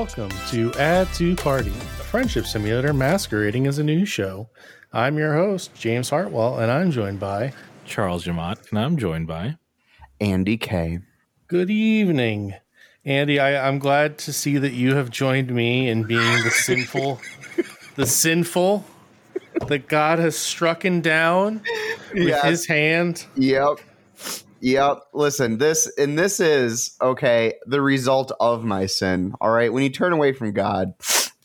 Welcome to Add to Party, a friendship simulator masquerading as a news show. I'm your host, James Hartwell, and I'm joined by Charles Jamont, and I'm joined by Andy K. Good evening. Andy, I, I'm glad to see that you have joined me in being the sinful, the sinful that God has strucken down with Yes. his hand. Yep. Yep. Listen, this and this is okay, the result of my sin. All right. When you turn away from God,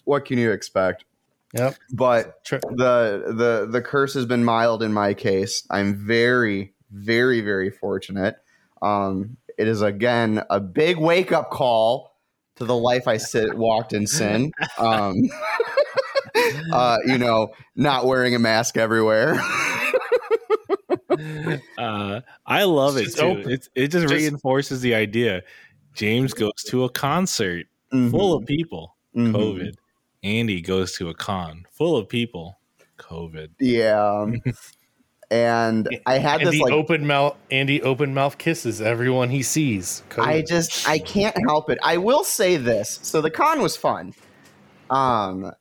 what can you expect? Yep. But the the the curse has been mild in my case. I'm very, very, very fortunate. Um, it is again a big wake up call to the life I sit walked in sin. Um, uh, you know, not wearing a mask everywhere. uh, I love it Just too. open. It's, it just, Just- reinforces the idea. James goes to a concert Mhm. full of people, Mhm. COVID. Andy goes to a con full of people, COVID. Yeah. And I had And this like open mouth Andy open mouth kisses everyone he sees. I just I can't help it. I will say this. So the con was fun. Um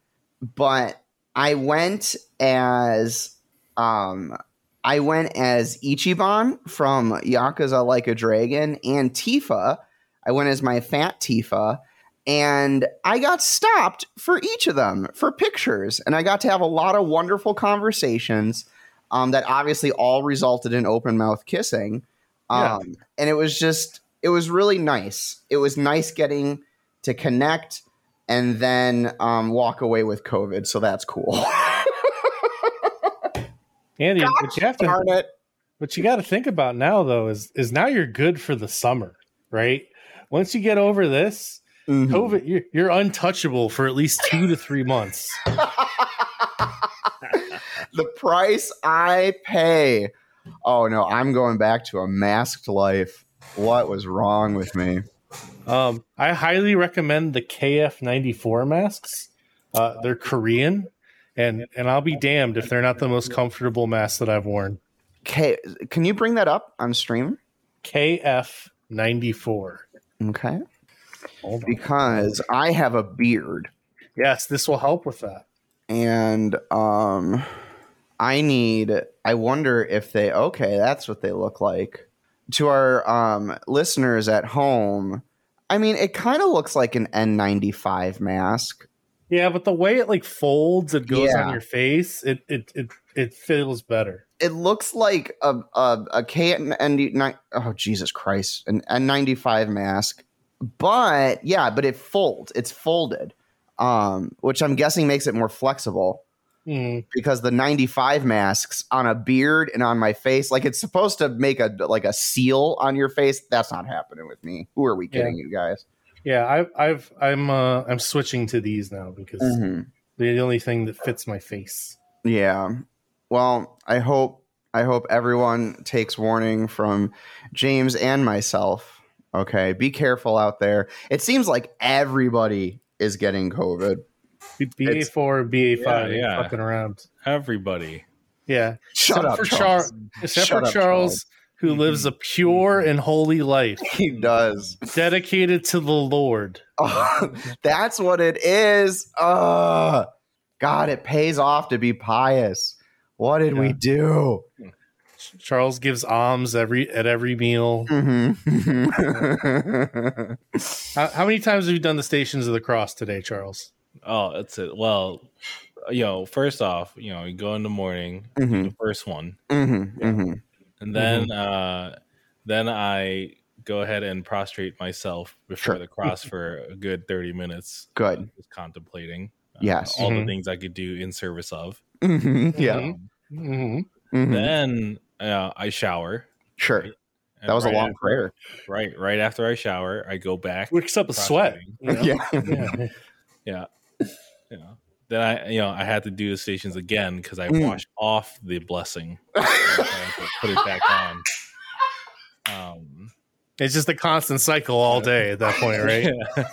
but I went as um I went as Ichiban from Yakuza Like a Dragon and Tifa. I went as my fat Tifa and I got stopped for each of them for pictures and I got to have a lot of wonderful conversations um, that obviously all resulted in open mouth kissing. Yeah. Um, and it was just it was really nice. It was nice getting to connect and then um, walk away with COVID. So that's cool. Andy, what you have to what you got to think about now though is is now you're good for the summer, right? Once you get over this, Mhm. COVID, you're, you're untouchable for at least two to three months. the price I pay. Oh no, I'm going back to a masked life. What was wrong with me? Um, I highly recommend the KF94 masks. Uh, they're Korean, and and I'll be damned if they're not the most comfortable mask that I've worn. Okay, can you bring that up on stream? KF94. Okay, because I have a beard Yes, this will help with that. and um, I need. I wonder if they. Okay, that's what they look like. To our um listeners at home, I mean, it kind of looks like an N95 mask. Yeah, but the way it like folds, it goes Yeah. on your face. It it it it feels better. it looks like a a, a KN oh Jesus Christ an N95 mask but yeah but it folds it's folded um which I'm guessing makes it more flexible Hmm. because the 95 masks on a beard and on my face like it's supposed to make a like a seal on your face that's not happening with me who are we kidding you guys Yeah, I've I've I'm uh I'm switching to these now because Mhm. they're the only thing that fits my face. Yeah. Well, I hope I hope everyone takes warning from James and myself. Okay, be careful out there. It seems like everybody is getting COVID. BA four, BA five, Yeah, yeah. fucking around. Everybody. Yeah, Shut except up, for Charles. Charles. Except Shut for up, Charles, who lives a pure and holy life, He does. dedicated to the Lord. Oh, that's what it is. Uh, God, it pays off to be pious. What did we do? Charles gives alms every at every meal. Mhm. How, how many times have you done the Stations of the Cross today, Charles? Oh, that's it. Well, you know, first off, you know, you go in the morning, Mhm. the first one, Mhm. Mhm. And then uh then I go ahead and prostrate myself before Sure. the cross for a good 30 minutes. Good. uh, just contemplating uh, Yes. all Mhm. the things I could do in service of. Mhm. Yeah. Um, hmm Mhm. Then uh, I shower. Sure. and That was a long after- prayer. Right, right after I shower, I go back. Wicks up a sweat. you know? Yeah. Yeah. Yeah. You know. Then I, you know, I had to do the stations again because I Mm. washed off the blessing. I had to put it back on. Um, It's just a constant cycle all day at that point, right? Yeah,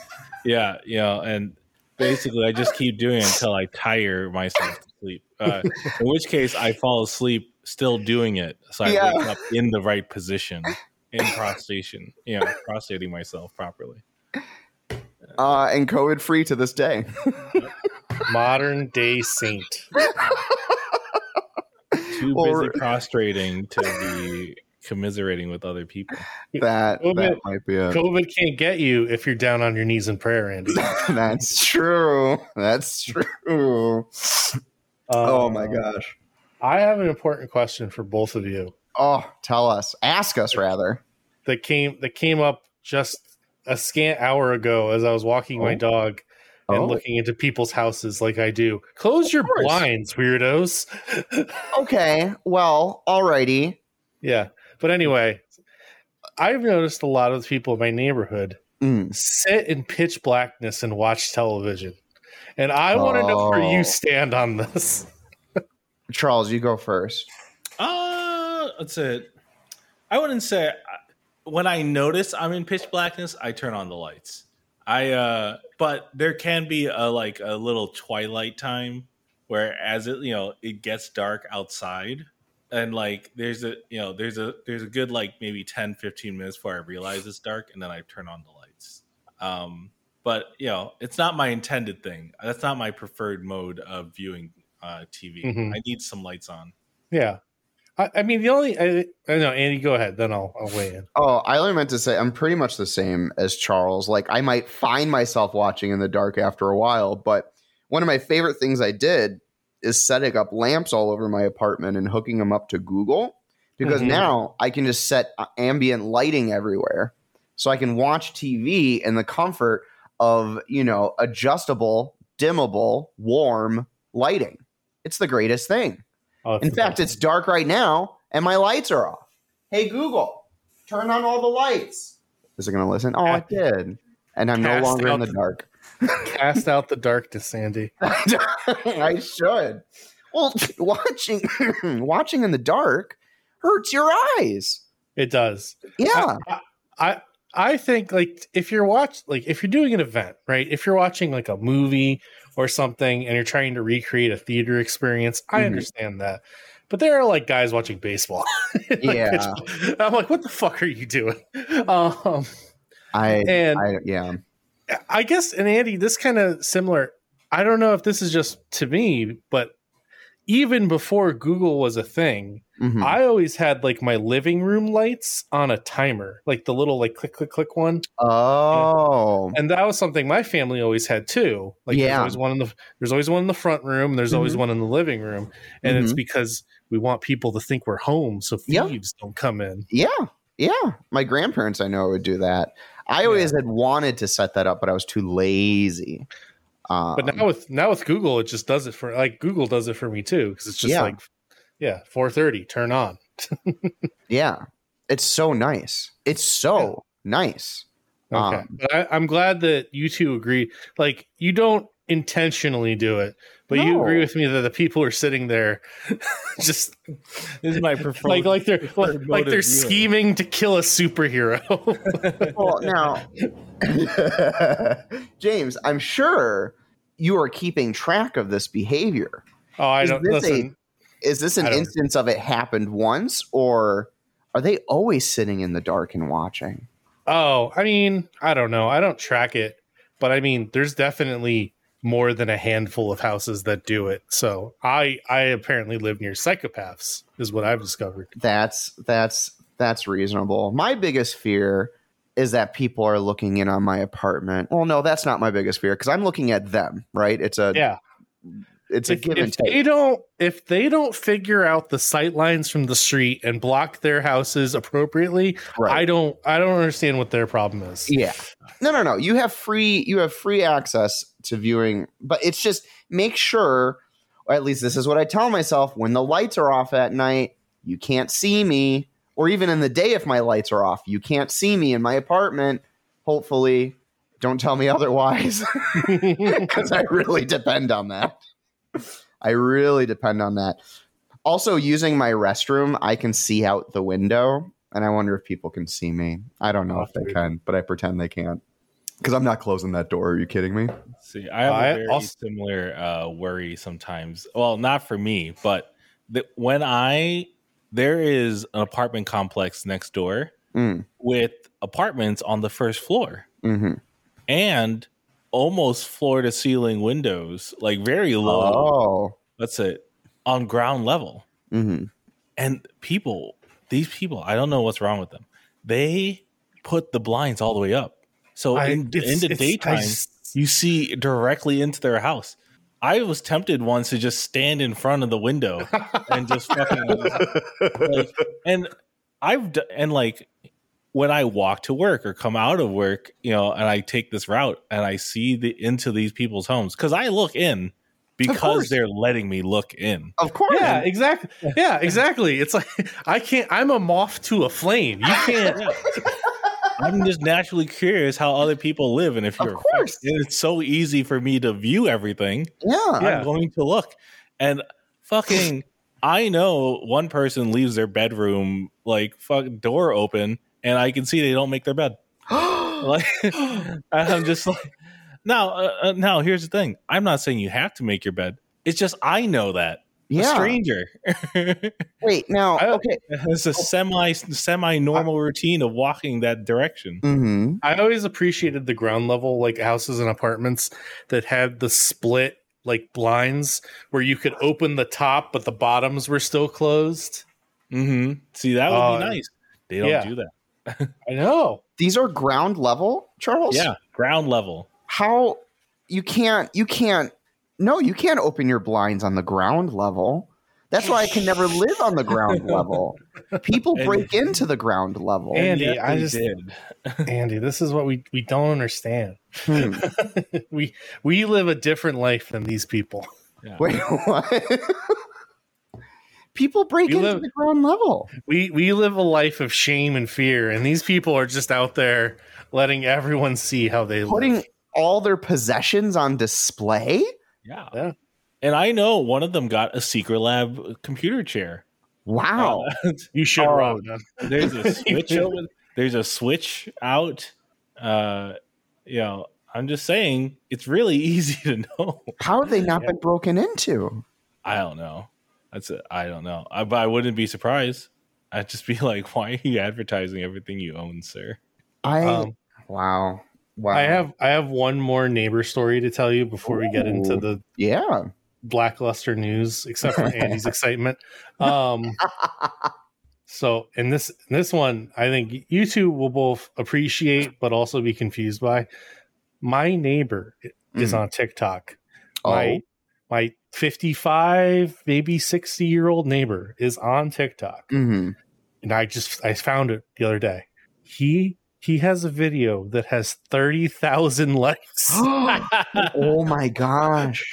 yeah, you know, and basically I just keep doing it until I tire myself to sleep. Uh, in which case I fall asleep still doing it, so I Yeah. wake up in the right position in prostration. You know, prostrating myself properly. uh, and COVID free to this day. Modern day saint. Too Well, busy prostrating to be commiserating with other people. that COVID that might be it. COVID can't get you if you're down on your knees in prayer, Andy. That's true. That's true. Oh my Um, gosh. I have an important question for both of you Oh, tell us. Ask us rather. that came that came up just a scant hour ago as I was walking my Oh. and Oh. looking into people's houses like I do. Close your course. blinds, weirdos. Okay. Well, alrighty. yeah. But anyway, I've noticed a lot of the people in my neighborhood Mm. sit in pitch blackness and watch television. And I want to know where Oh. you stand on this. Charles, you go first. Uh, that's it. I wouldn't say when I notice I'm in pitch blackness, I turn on the lights. I uh but there can be a like a little twilight time where as it you know it gets dark outside and like there's a you know there's a there's a good like maybe 10 15 minutes before I realize it's dark and then I turn on the lights. Um but you know, it's not my intended thing. That's not my preferred mode of viewing uh TV. Mhm. I need some lights on. Yeah. I, I mean, the only, I, I know, Andy, go ahead. Then I'll, I'll weigh in. Oh, I only meant to say I'm pretty much the same as Charles. Like I might find myself watching in the dark after a while, but one of my favorite things I did is setting up lamps all over my apartment and hooking them up to Google because Mhm. now I can just set uh, ambient lighting everywhere. So I can watch TV in the comfort of, you know, adjustable, dimmable, warm lighting. It's the greatest thing. Oh, In fact, it's dark right now and my lights are off. Hey, Google, turn on all the lights. Is it going to listen? Oh, it did. And I'm no longer in the the- dark. cast out the darkness, Sandy. I should. Well, watching watching in the dark hurts your eyes. It does. Yeah. I I think like if you're watch like if you're doing an event, right? If you're watching like a movie or something and you're trying to recreate a theater experience, I Mhm. understand that. But there are like guys watching baseball. Like, Yeah. I'm like, what the fuck are you doing? Um, I, and I yeah. I guess, and Andy, this kind of similar. I don't know if this is just to me, but even before Google was a thing, Mhm. I always had like my living room lights on a timer, like the little like click click click one, oh. and that was something my family always had too. Like there's always one in the there's always one in the front room, there's always Mhm. one in the living room, and it's Mhm. because we want people to think we're home, so Yeah. thieves don't come in. Yeah. Yeah. My grandparents I know would do that. I always had wanted to set that up, but I was too lazy. Um, But now with now with Google, it just does it for like Google does it for me too because it's just Yeah. like yeah, four thirty, turn on. yeah. It's so nice. It's so nice. Okay, Um, but I, I'm glad that you two agree. Like you don't intentionally do it, but you agree with me that the people are sitting there, just This is my preferred like like they're like, like they're viewing. scheming to kill a superhero. Well, now, James, I'm sure you are keeping track of this behavior. oh, I Is don't this a- listen. Is this an instance of it happened once, or are they always sitting in the dark and watching? Oh, I mean, I don't know. I don't track it, but I mean, there's definitely more than a handful of houses that do it. So I I apparently live near psychopaths, is what I've discovered. That's that's that's reasonable. My biggest fear is that people are looking in on my apartment. Well, no, that's not my biggest fear because I'm looking at them. Right? It's a Yeah. it's a if, give and if they take. don't if they don't figure out the sight lines from the street and block their houses appropriately i don't i don't understand what their problem is Yeah. No, no, no. You have free you have free access to viewing, but it's just make sure or at least this is what I tell myself when the lights are off at night, you can't see me or even in the day if my lights are off, you can't see me in my apartment. Hopefully, don't tell me otherwise cuz I really depend on that. I really depend on that. Also, using my restroom, I can see out the window, and I wonder if people can see me. I don't know Oh, if they dude. can, but I pretend they can't. Because I'm not closing that door. Are you kidding me? See, I have I a very also- similar uh, worry sometimes. Well, not for me, but the, when I there is an apartment complex next door Mm, with apartments on the first floor, hmm and almost floor to ceiling windows, like very low. Oh. That's it on ground level. hmm And people, these people, I don't know what's wrong with them. They put the blinds all the way up. So I- in, in the it's- I daytime, just- you see directly into their house. I was tempted once to just stand in front of the window and just fucking like, and I've d- and like when I walk to work or come out of work, you know, and I take this route and I see the into these people's homes because I look in because they're letting me look in. Of course. Yeah, exactly. Yeah, exactly. It's like I can't. I'm a moth to a flame. You can't. I'm just naturally curious how other people live, and if you're of course. and it's so easy for me to view everything. Yeah. Yeah. I'm going to look. And fucking, I know one person leaves their bedroom like fuck door open, and I can see they don't make their bed. Like, I'm just like, now, uh, uh, now here's the thing. I'm not saying you have to make your bed. It's just I know that a stranger. Wait, now, okay. it's a semi semi normal routine of walking that direction. hmm I always appreciated the ground level, like houses and apartments that had the split like blinds where you could open the top, but the bottoms were still closed. hmm See, that would Uh, be nice. They don't yeah. do that. I know. These are ground level, Charles? Yeah, ground level. How you can't you can't no, you can't open your blinds on the ground level. That's why I can never live on the ground level. People And- break into the ground level. Andy, yet I just- did. Andy, this is what we we don't understand. Hmm. we we live a different life than these people. Yeah. Wait, what? People break You into live- the ground level. We we live a life of shame and fear, and these people are just out there letting everyone see how they Putting live. all their possessions on display? Yeah. Yeah. And I know one of them got a Secretlab computer chair. Wow. Uh, You should, Oh. Rob. there's a switch over. There's a switch out. Uh, you know, I'm just saying it's really easy to know. How have they not been broken into? I don't know. That's it. I don't know. I, but I wouldn't be surprised. I'd just be like, why are you advertising everything you own, sir? I Um, wow. Wow. I have I have one more neighbor story to tell you before we get into the yeah. blackluster news, except for Andy's excitement. Um, so in this in this one, I think you two will both appreciate, but also be confused by. My neighbor is Mm. on TikTok. Oh. My my fifty five, maybe sixty year old neighbor is on TikTok, hmm and I just I found it the other day. He he has a video that has thirty thousand likes. oh my gosh.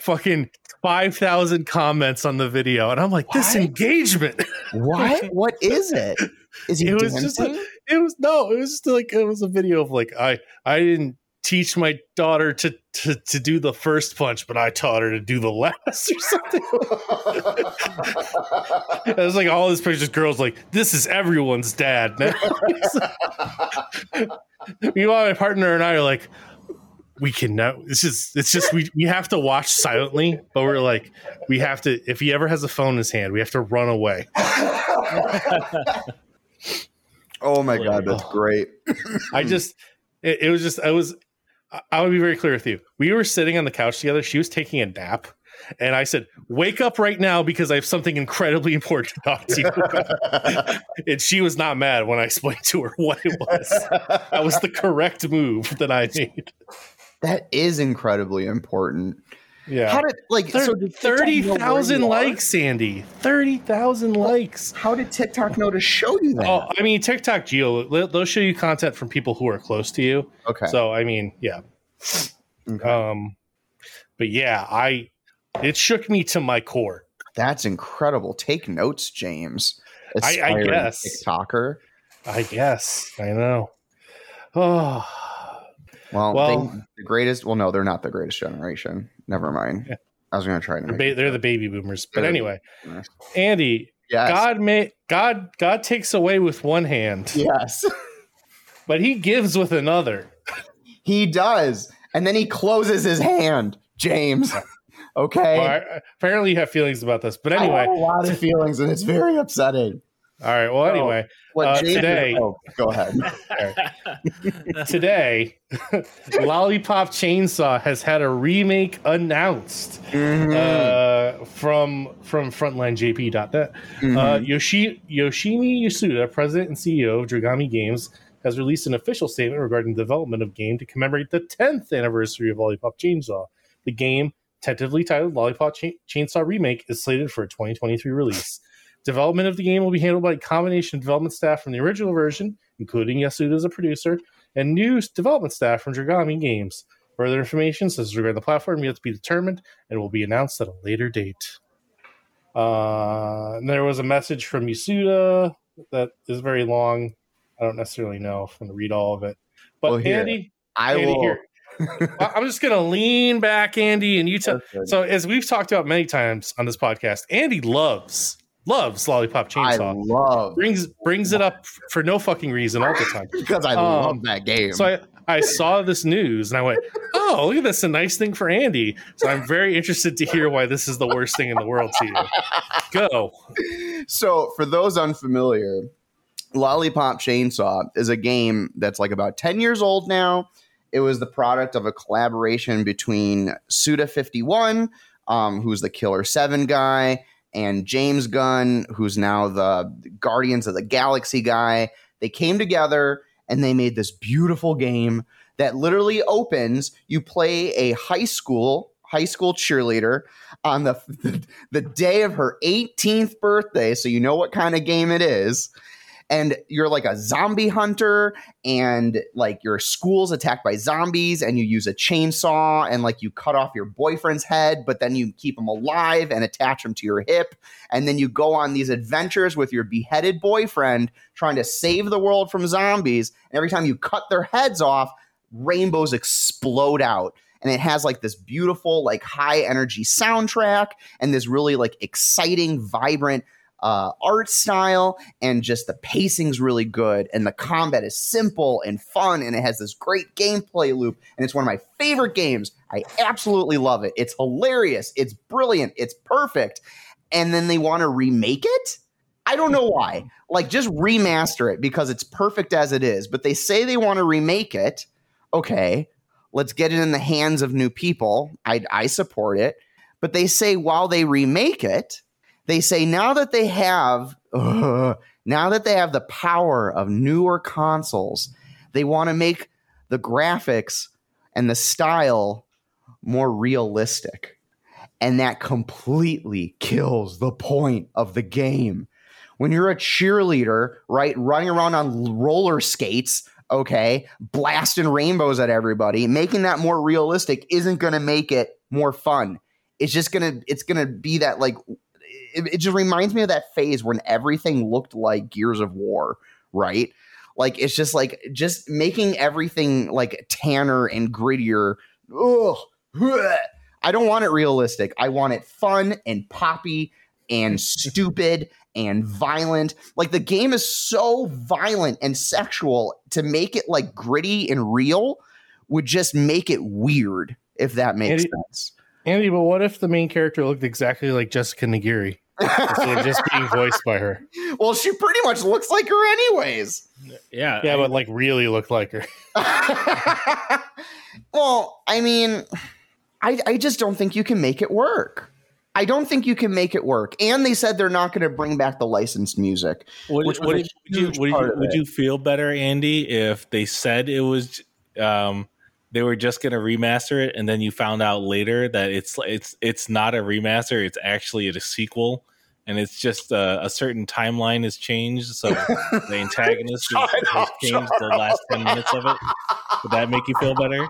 fucking 5,000 comments on the video. And I'm like, this engagement. What? What is it? Is he It was dancing? just a- it was no, it was just like, it was a video of like, I, I didn't teach my daughter to, to, to do the first punch, but I taught her to do the last or something. it was like all these pictures, girls like, this is everyone's dad now. Meanwhile, my partner and I are like, we can know it's just it's just we, we have to watch silently, but we're like, we have to if he ever has a phone in his hand, we have to run away. oh my god, that's great. I just it, it was just I was I- I would be very clear with you. We were sitting on the couch together. She was taking a nap. And I said, "Wake up right now because I have something incredibly important to talk to you." and she was not mad when I explained to her what it was. That was the correct move that I made. that is incredibly important. Yeah, How did like so did TikTok thirty know where thousand you are? likes, Sandy. Thirty thousand likes. How did TikTok know to show you that? Oh, I mean, TikTok Geo, they'll they'll show you content from people who are close to you. okay. So, I mean, yeah. Okay. Um, but yeah, I it shook me to my core. That's incredible. Take notes, James. I- I Aspiring guess. TikToker. I guess I know. Oh, Well, Well- they, the greatest. Well, no, they're not the greatest generation. Never mind. Yeah. I was going to try to they're, ba- they're the baby boomers. But They're anyway, boomers. Andy, Yes. God may God God takes away with one hand, Yes, but He gives with another. he does, and then he closes his hand, James. Okay. Well, I- apparently, you have feelings about this. But I have anyway, a lot of feelings, and it's very upsetting. All right. Well, anyway, What Uh, today- Oh, go ahead. today, Lollipop Chainsaw has had a remake announced Mhm. uh, from from frontlinejp.net. Mhm. Uh, Yoshi, Yoshimi Yasuda, president and CEO of Dragami Games, has released an official statement regarding the development of game to commemorate the 10th anniversary of Lollipop Chainsaw. The game, tentatively titled Lollipop Cha- Chainsaw Remake, is slated for a 2023 release. Development of the game will be handled by a combination of development staff from the original version, including Yasuda as a producer, and new development staff from Dragami Games. Further information, as regarding the platform, yet to be determined and will be announced at a later date. Uh, there was a message from Yasuda that is very long. I don't necessarily know if I'm going to read all of it. But Well, here, Andy, I Andy, will. here. I'm just going to lean back, Andy, and you tell. Okay. So, as we've talked about many times on this podcast, Andy loves loves Lollipop chainsaw. I love brings brings it up for no fucking reason all the time. because I Um, love that game. So I, I saw this news and I went, "Oh, look at this! A nice thing for Andy." So I'm very interested to hear why this is the worst thing in the world to you. Go. so for those unfamiliar, Lollipop Chainsaw is a game that's like about 10 years old now. It was the product of a collaboration between Suda51, um, who's the Killer 7 guy, and James Gunn, who's now the Guardians of the Galaxy guy. They came together and they made this beautiful game that literally opens. You play a high school high school cheerleader on the the day of her 18th birthday, so you know what kind of game it is. And you're like a zombie hunter, and like your school's attacked by zombies, and you use a chainsaw and like you cut off your boyfriend's head, but then you keep him alive and attach him to your hip. And then you go on these adventures with your beheaded boyfriend trying to save the world from zombies. And every time you cut their heads off, rainbows explode out and it has like this beautiful like high energy soundtrack and this really like exciting vibrant uh, art style and just the pacing's really good and the combat is simple and fun and it has this great gameplay loop and it's one of my favorite games. I absolutely love it. It's hilarious. It's brilliant. It's perfect. And then they want to remake it? I don't know why. Like just remaster it because it's perfect as it is. But they say they want to remake it. Okay let's get it in the hands of new people. I, I support it. But they say while they remake it, they say now that they have ugh, now that they have the power of newer consoles, they want to make the graphics and the style more realistic. And that completely kills the point of the game. When you're a cheerleader, right, running around on roller skates, okay, blasting rainbows at everybody, making that more realistic isn't going to make it more fun. It's just going to it's going to be that like it, it just reminds me of that phase when everything looked like Gears of War, right? Like it's just like just making everything like tanner and grittier. Ugh. I don't want it realistic. I want it fun and poppy and stupid and violent. Like the game is so violent and sexual to make it like gritty and real would just make it weird if that makes Andy- sense. Andy, but what if the main character looked exactly like Jessica Nigri instead of just being voiced by her? well, she pretty much looks like her anyways. Yeah, Yeah, I- but like really looked like her. well, I mean, I, I just don't think you can make it work. I don't think you can make it work. And they said they're not going to bring back the licensed music. Would, which was would, would you would, you, would you feel better, Andy, if they said it was um, they were just going to remaster it, and then you found out later that it's it's it's not a remaster; it's actually a sequel, and it's just uh, a certain timeline has changed, so the antagonist has, changed the last ten minutes of it. Would that make you feel better?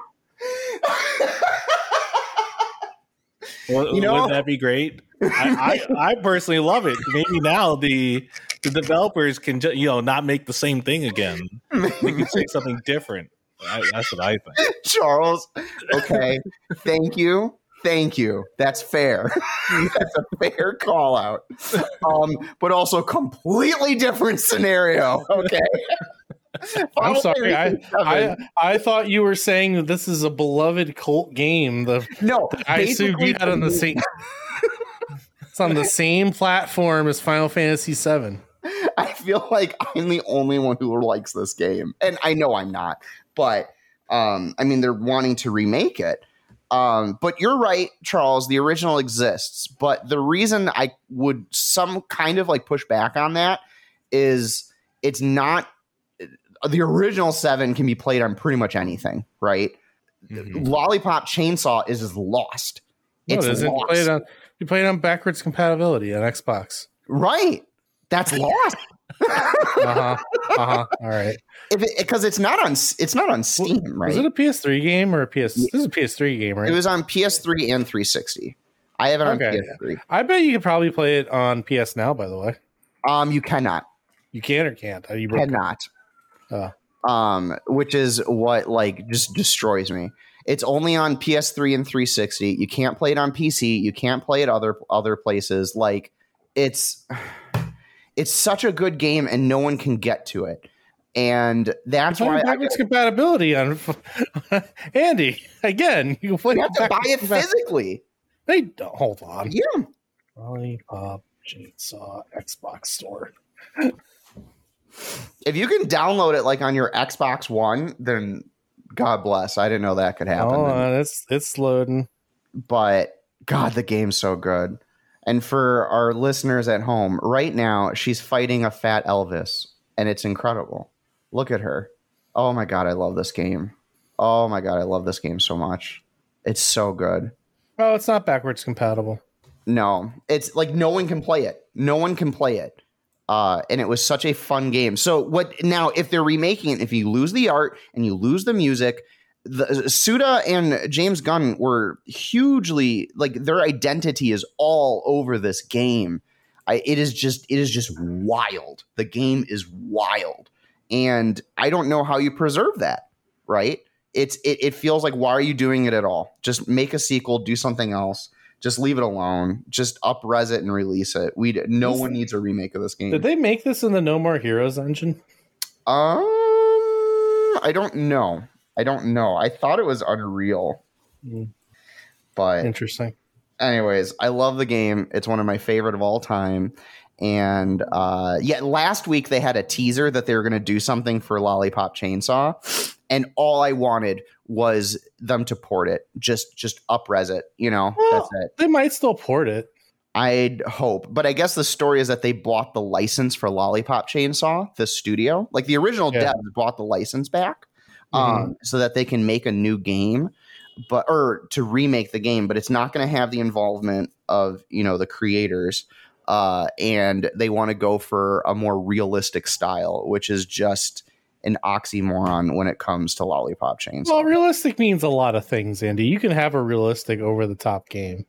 Well, You know- wouldn't that be great? I, I, I personally love it. Maybe now the the developers can ju- you know not make the same thing again. They can say something different. I, that's what I think. Charles, okay. Thank you. Thank you. That's fair. That's a fair call out. Um, but also completely different scenario. Okay. I'm sorry. I, I I thought you were saying that this is a beloved cult game. The no, I assumed you had on the same. it's on the same platform as Final Fantasy VII. I feel like I'm the only one who likes this game, and I know I'm not. But um, I mean, they're wanting to remake it. Um, but you're right, Charles. The original exists, but the reason I would some kind of like push back on that is it's not the original seven can be played on pretty much anything, right? Mhm. Lollipop Chainsaw is just lost. No, It's it isn't. You lost. play it on you play it on backwards compatibility on Xbox. right. That's lost. Uh huh. uh huh. All right. If it because it's not on it's not on Steam, right? Was it a PS3 game or a PS? This is a PS3 game, right? It was on PS3 and 360. I have it on Okay. PS3. I bet you could probably play it on PS now. By the way, Um, you cannot, you can or can't. Are you broke? cannot. Oh. Um, which is what like just destroys me. It's only on PS3 and 360. You can't play it on PC. You can't play it other other places. Like it's it's such a good game, and no one can get to it. And that's why I, backwards compatibility on Andy again. You you have to buy it physically. They don't hold on. Yeah. Lollipop Chainsaw Xbox Store. If you can download it like on your Xbox One, then God bless. I didn't know that could happen. On, it's it's loading. but God, the game's so good. And for our listeners at home, right now she's fighting a fat Elvis, and it's incredible. Look at her. Oh my God, I love this game. Oh my God, I love this game so much. It's so good. Oh, it's not backwards compatible. No, it's like no one can play it. No one can play it. Uh, and it was such a fun game. So what now? If they're remaking it, if you lose the art and you lose the music, the Suda and James Gunn were hugely like their identity is all over this game. I, it is just it is just wild. The game is wild, and I don't know how you preserve that. Right? It's it, it feels like why are you doing it at all? Just make a sequel, do something else. Just leave it alone. Just upres it and release it. We no one needs a remake of this game. Did they make this in the No More Heroes engine? Um, I don't know. I don't know. I thought it was Unreal, Mm. but Interesting. anyways, I love the game. It's one of my favorite of all time. And uh, yeah, last week they had a teaser that they were going to do something for Lollipop Chainsaw, and all I wanted was them to port it, just just upres it. You know, Well- that's it. They might still port it. I'd hope, but I guess the story is that they bought the license for Lollipop Chainsaw, the studio, like the original Yeah. devs bought the license back, Mm-hmm. um, so that they can make a new game, but or to remake the game, but it's not going to have the involvement of you know the creators, uh, and they want to go for a more realistic style, which is just an oxymoron when it comes to Lollipop Chainsaw. Well, realistic means a lot of things, Andy. You can have a realistic over the top game.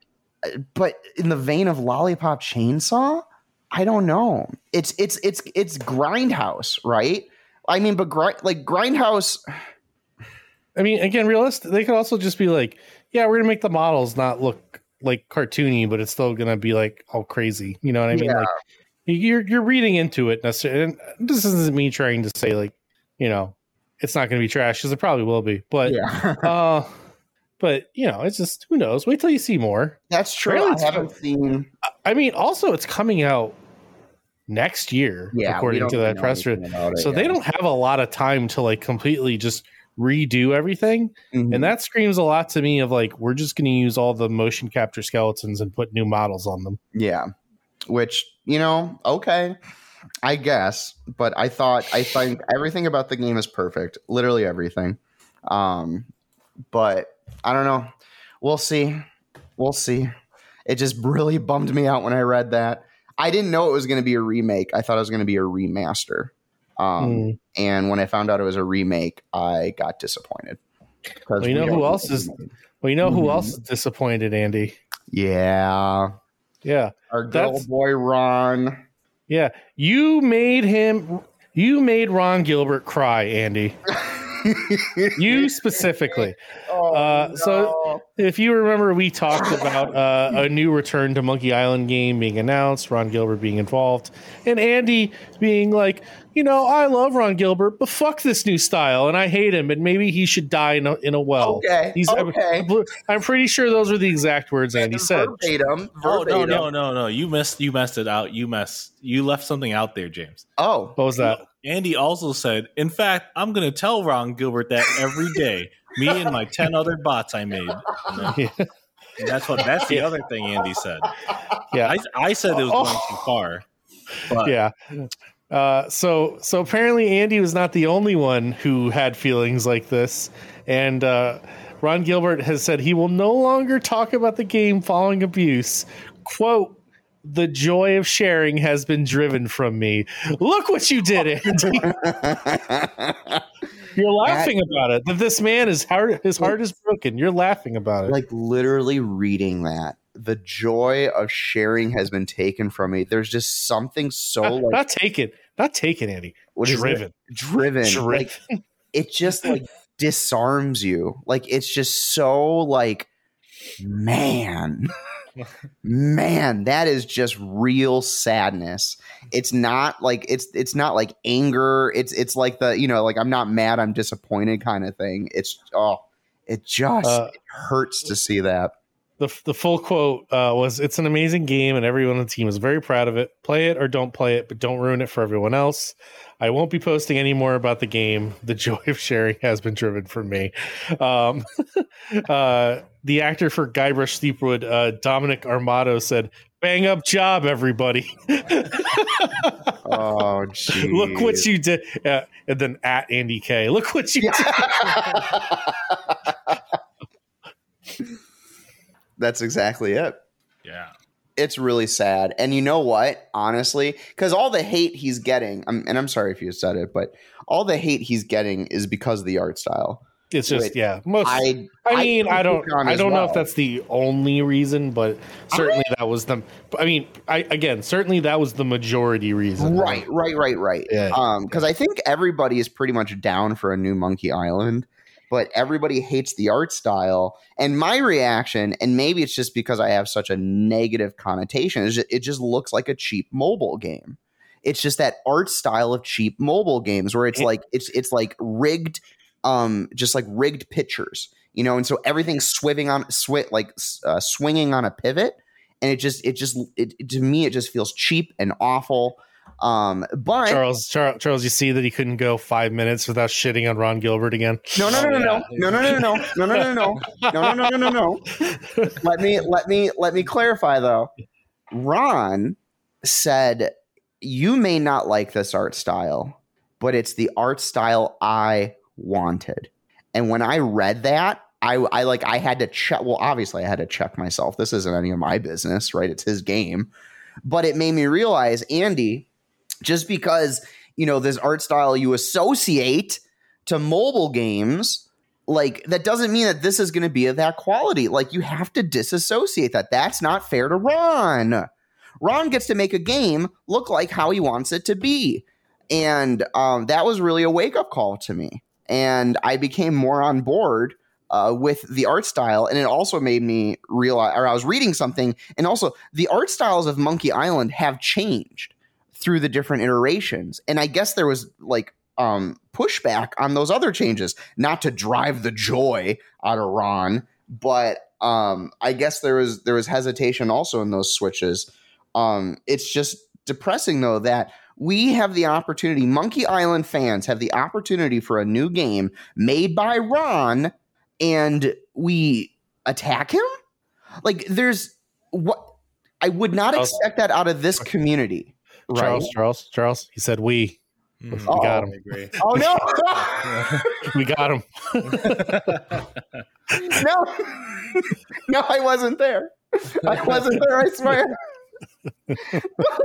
but in the vein of lollipop chainsaw i don't know it's it's it's it's grindhouse right i mean but grind like grindhouse I mean, again, realistic. They could also just be like, yeah, we're gonna make the models not look like cartoony, but it's still gonna be like all crazy. You know what I mean? Yeah. Like you're you're reading into it necessarily. And this isn't me trying to say like, you know, it's not gonna be trash because it probably will be. But yeah uh, but you know, it's just who knows. Wait till you see more. that's true Really, i haven't seen I mean, also it's coming out next year, yeah according to that press release. So they don't have a lot of time to like completely just redo everything. Mhm. And that screams a lot to me of like, we're just going to use all the motion capture skeletons and put new models on them. yeah. Which you know okay i guess but i thought i think everything about the game is perfect literally everything. Um but i don't know. We'll see. We'll see. It just really bummed me out when i read that. I didn't know it was going to be a remake. I thought it was going to be a remaster um Mm. and when i found out it was a remake i got disappointed. Well, you we know who else is- Well, you know who Mhm. else is disappointed, Andy? yeah Yeah. our good old boy ron Yeah. You made him, you made Ron Gilbert cry, Andy. you specifically. Oh, Uh, so- If you remember, we talked about uh, a new return to Monkey Island game being announced, Ron Gilbert being involved, and Andy being like, you know, I love Ron Gilbert, but fuck this new style, and I hate him, and maybe he should die in a, in a well. okay, He's, I'm- okay. I'm, pretty sure those were the exact words Andy said. Verbatim, Oh no, no, no, no! You missed. You messed it out. You messed. You left something out there, James. Oh, What was that? Andy also said, "In fact, I'm going to tell Ron Gilbert that every day. Me and my ten other bots I made. And then- and that's what. That's the other thing Andy said. Yeah. I, I said it was going too far. But yeah. Uh, so so apparently Andy was not the only one who had feelings like this, and uh, Ron Gilbert has said he will no longer talk about the game following abuse. "Quote: The joy of sharing has been driven from me." Look what you did, Andy. You're laughing about it. That this man is heart his heart is broken. You're laughing about it. like literally reading that. The joy of sharing has been taken from me. There's just something so not, like not taken, not taken, Andy. what driven, driven. driven. Like it just like disarms you. Like it's just so like man. man, that is just real sadness. It's not like it's it's not like anger. It's it's like the, you know, like I'm not mad, I'm disappointed kind of thing. It's oh, it just Uh, it hurts to see that. the the full quote uh, was it's an amazing game and everyone on the team is very proud of it play it or don't play it but don't ruin it for everyone else i won't be posting any more about the game. The joy of sharing has been driven from me. Um, uh, the actor for guybrush threepwood uh, dominic armato said bang up job everybody. Oh, geez. look what you did uh, and then at andy k. Look what you did. That's exactly it. It's really sad. And you know what? Honestly, because all the hate he's getting, I'm, and I'm sorry if you said it, but all the hate he's getting is because of the art style. it's just Wait, yeah most I, I mean, I, don't, I don't know if that's the only reason, but certainly that was the. I mean, I again, certainly that was the majority reason. right, right, right, right. Yeah. Um, because I think everybody is pretty much down for a new Monkey Island, but everybody hates the art style. And my reaction, and maybe it's just because I have such a negative connotation, is it just looks like a cheap mobile game. It's just that art style of cheap mobile games where it's like it's it's like rigged, um, just like rigged pictures, you know. And so everything's swiving on swi- like uh, swinging on a pivot, and it just it just it, to me it just feels cheap and awful. Um, but Charles, Charles, Charles, you see that he couldn't go five minutes without shitting on Ron Gilbert again. No, no, no, no, no, no, no, no, no, no, no, no, no, no, no, no, no, no. Let me, let me, let me clarify though. Ron said, "You may not like this art style, but it's the art style I wanted." And when I read that, I, I like, I had to check. Well, obviously, I had to check myself. This isn't any of my business, right? It's his game. But it made me realize, Andy, just because you know this art style you associate to mobile games like that doesn't mean that this is going to be of that quality. Like you have to disassociate that. That's not fair to ron. Ron gets to make a game look like how he wants it to be. And um, that was really a wake-up call to me. And i became more on board uh, with the art style. And it also made me realize or i was reading something. And also the art styles of monkey island have changed through the different iterations and i guess there was like um, pushback on those other changes, not to drive the joy out of Ron, but um, I guess there was there was hesitation also in those switches. Um, it's just depressing though that we have the opportunity. Monkey Island fans have the opportunity for a new game made by Ron, and we attack him. Like there's what I would not expect that out of this community. Right? Charles, Charles, Charles. He said we. Mhm. We got him. I agree. Oh no! We got him. no, no, I wasn't there. I wasn't there. I swear.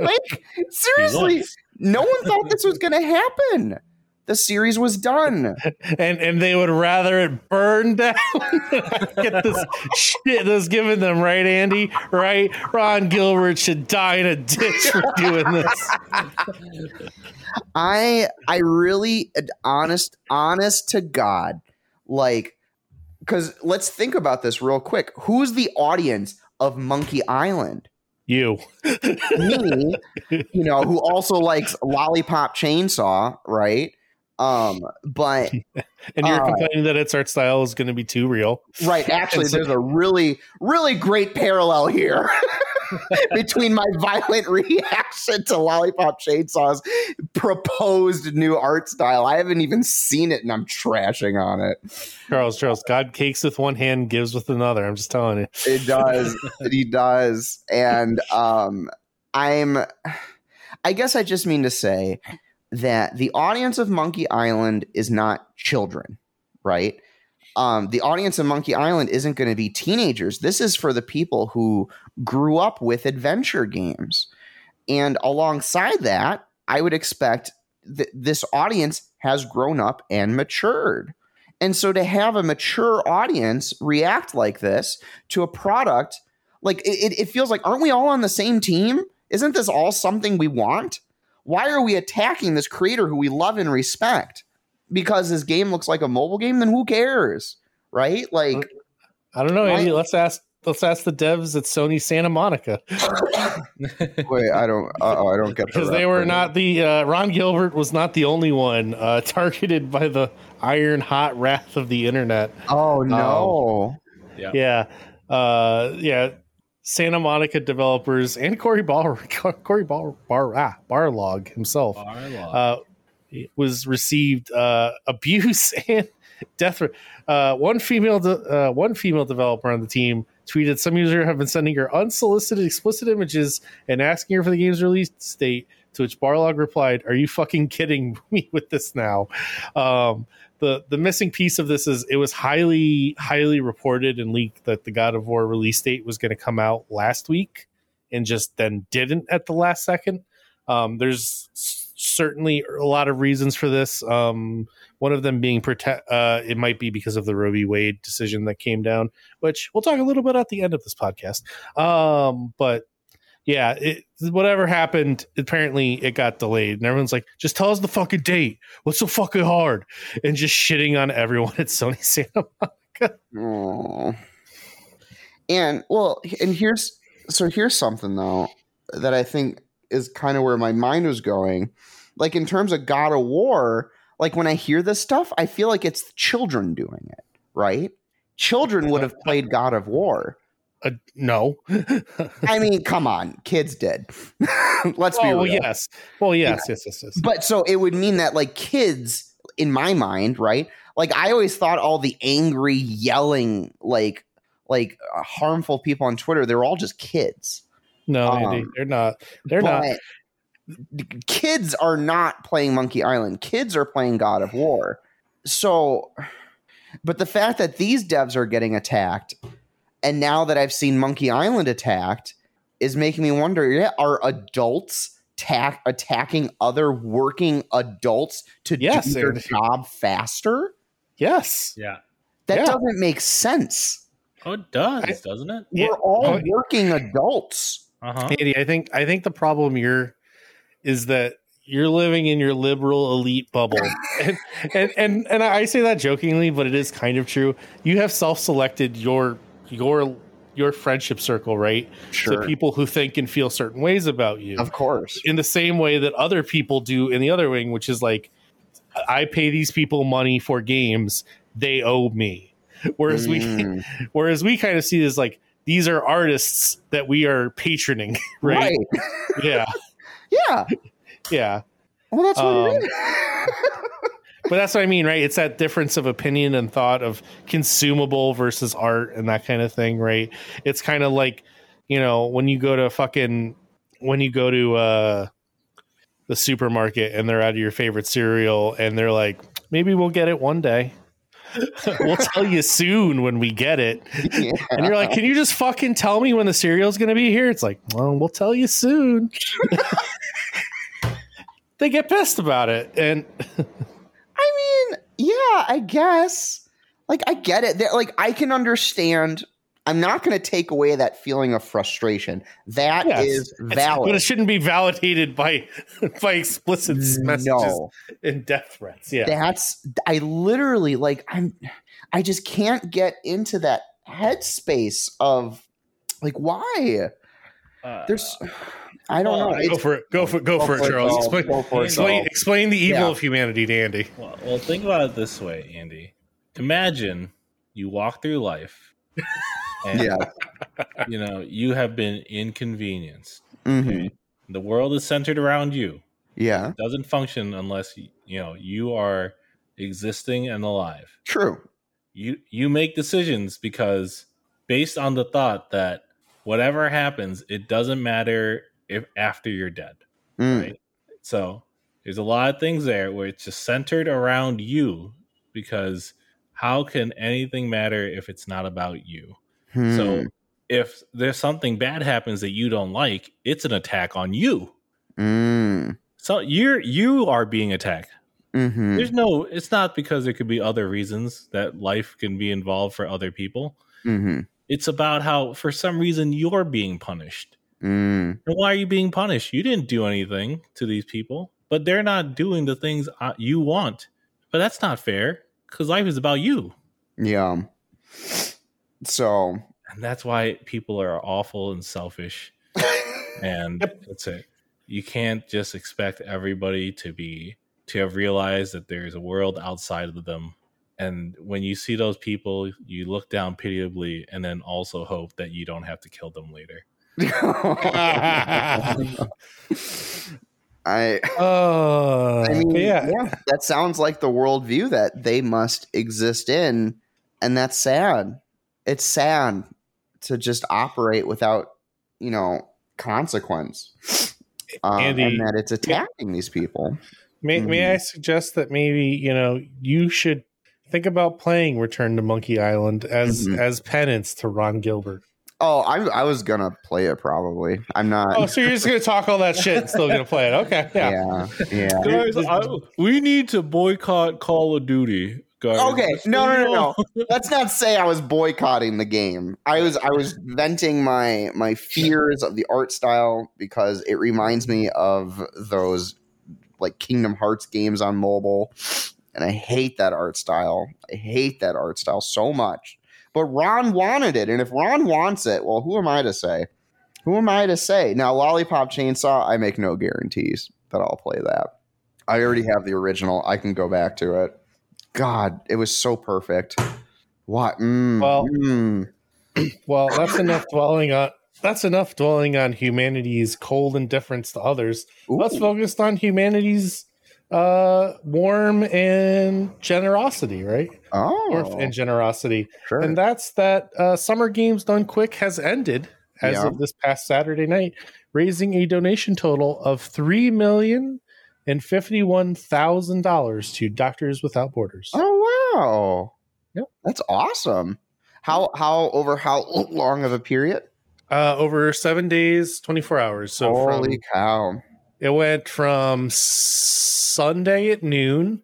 like seriously, no one thought this was going to happen. The series was done. and and they would rather it burn down. Get this shit that's giving them right, Andy. Right, Ron Gilbert should die in a ditch for doing this. I I really honest honest to God, like because let's think about this real quick. Who's the audience of Monkey Island? You, Me, you know, who also likes Lollipop Chainsaw, right? Um, but and you're Uh, complaining that its art style is going to be too real. right, actually, so- there's a really, really great parallel here between my violent reaction to Lollipop Chainsaw's proposed new art style. I haven't even seen it, and I'm trashing on it. Charles, Charles, God cakes with one hand, gives with another. I'm just telling you. It does. he does. And um I'm I guess I just mean to say that the audience of Monkey Island is not children, right? Um, the audience of Monkey Island isn't going to be teenagers. This is for the people who grew up with adventure games. And alongside that, I would expect that this audience has grown up and matured. And so to have a mature audience react like this to a product, like it, it feels like, aren't we all on the same team? Isn't this all something we want? Why are we attacking this creator who we love and respect? Because this game looks like a mobile game, then who cares? Right? Like, I don't know, Why- Andy. Let's ask. Let's ask the devs at Sony Santa Monica wait, I don't, oh, I don't get the because they were reference. not the uh, Ron Gilbert was not the only one uh, targeted by the iron hot wrath of the internet. Oh no! Yeah, uh, yeah. Santa Monica developers and Cory Bar Cory Bar Bar ah, Barlog himself uh, was received uh, abuse and death. Uh, one female, de- uh, one female developer on the team tweeted, "Some user have been sending her unsolicited explicit images and asking her for the game's release date." To which Barlog replied, "Are you fucking kidding me with this now?" Um, the the missing piece of this is it was highly highly reported and leaked that the God of War release date was going to come out last week, and just then didn't at the last second. Um, there's certainly a lot of reasons for this. Um, one of them being protect. Uh, it might be because of the Roe v. Wade decision that came down, which we'll talk a little bit at the end of this podcast. Um, but yeah, it, whatever happened, apparently it got delayed, and everyone's like, "Just tell us the fucking date. What's so fucking hard?" And just shitting on everyone at Sony Santa Monica. And well, and here's so here's something though that I think is kind of where my mind was going. Like in terms of God of War, like when I hear this stuff, I feel like it's children doing it, right? Children would have played God of War. Uh, no. I mean, come on, kids did. Let's be real. well, yes. Well, yes, yes, yes, yes. But so it would mean that like kids in my mind, right? Like I always thought all the angry yelling like like uh, harmful people on Twitter, they're all just kids. No, Um, Andy, they're not. They're not. Kids are not playing Monkey Island. Kids are playing God of War. So but the fact that these devs are getting attacked and now that I've seen Monkey Island attacked is making me wonder, yeah, are adults tack attacking other working adults to Yes, do their and- job faster? Yes. Yeah. That Yeah. doesn't make sense. Oh, it does, I- doesn't it? We're all Oh, working adults. Uh huh. Andy, I think I think the problem here is that you're living in your liberal elite bubble, and, and and and I say that jokingly, but it is kind of true. You have self-selected your your your friendship circle, right? Sure. To people who think and feel certain ways about you, Of course. in the same way that other people do in the other wing, which is like, I pay these people money for games, they owe me. Whereas we Mm. whereas we kind of see this like these are artists that we are patroning, right? Yeah, Yeah. yeah. Well, that's what Um, it is. But that's what I mean, right? It's that difference of opinion and thought of consumable versus art and that kind of thing, right? It's kind of like, you know, when you go to fucking when you go to uh the supermarket and they're out of your favorite cereal and they're like, maybe we'll get it one day. we'll tell you soon when we get it. Yeah. And you're like, can you just fucking tell me when the cereal's going to be here? It's like, well, we'll tell you soon. they get pissed about it. And I guess. Like I get it. That- Like I can understand. I'm not going to take away that feeling of frustration. That is Yes. It's- valid. but it shouldn't be validated by by explicit messages no, and death threats. Yeah, that's I literally like I'm. I just can't get into that headspace of like why Uh, there's. I don't well, know. Go It's- for it. Go for go, for it, Charles. Go, Explain, go for it, explain, go. explain the evil Yeah. of humanity to Andy. well, well, think about it this way, Andy. Imagine you walk through life, and Yeah. you know you have been inconvenienced. Mhm. The world is centered around you. Yeah. It doesn't function unless you know you are existing and alive. True. You you make decisions because based on the thought that whatever happens, it doesn't matter if after you're dead. Mm. Right. So there's a lot of things there where it's just centered around you because how can anything matter if it's not about you? Hmm. So if there's something bad happens that you don't like, it's an attack on you. Mm. So you're you are being attacked. Mhm. There's no it's not because there could be other reasons that life can be involved for other people. Mhm. It's about how for some reason you're being punished. Mm. And why are you being punished? You didn't do anything to these people, but they're not doing the things you want. But that's not fair because life is about you. Yeah. So And that's why people are awful and selfish. And that's it. You can't just expect everybody to be to have realized that there's a world outside of them. And when you see those people, you look down pitiably and then also hope that you don't have to kill them later. I Uh, I mean, yeah. yeah. that sounds like the worldview that they must exist in, and that's sad. It's sad to just operate without, you know, consequence, um, Andy- and that it's attacking these people. May, may Mhm. I suggest that maybe you know you should think about playing Return to Monkey Island as Mhm. as penance to Ron Gilbert. Oh, I, I was gonna play it probably. I'm not. Oh, so you're just gonna talk all that shit and still gonna play it? Okay, yeah. yeah, yeah. Guys, I, we need to boycott Call of Duty. Guys. Okay, no, no, no, no. Let's not say I was boycotting the game. I was, I was venting my my fears of the art style because it reminds me of those like Kingdom Hearts games on mobile, and I hate that art style. I hate that art style so much. But Ron wanted it, and if Ron wants it, well, who am I to say? Who am I to say? Now, Lollipop Chainsaw, I make no guarantees that I'll play that. I already have the original. I can go back to it. God, it was so perfect. What? Mm, Well- mm. Well, that's enough dwelling on that's enough dwelling on humanity's cold indifference to others. Let's focus on humanity's uh warm and generosity, right? Warmth Oh, and generosity. sure. And that's that uh, Summer Games Done Quick has ended as Yeah. of this past Saturday night, raising a donation total of three million and fifty-one thousand dollars to Doctors Without Borders. oh wow. Yep. That's awesome. How how over how long of a period? Uh, over seven days, twenty-four hours. So Holy from, cow. It went from Sunday at noon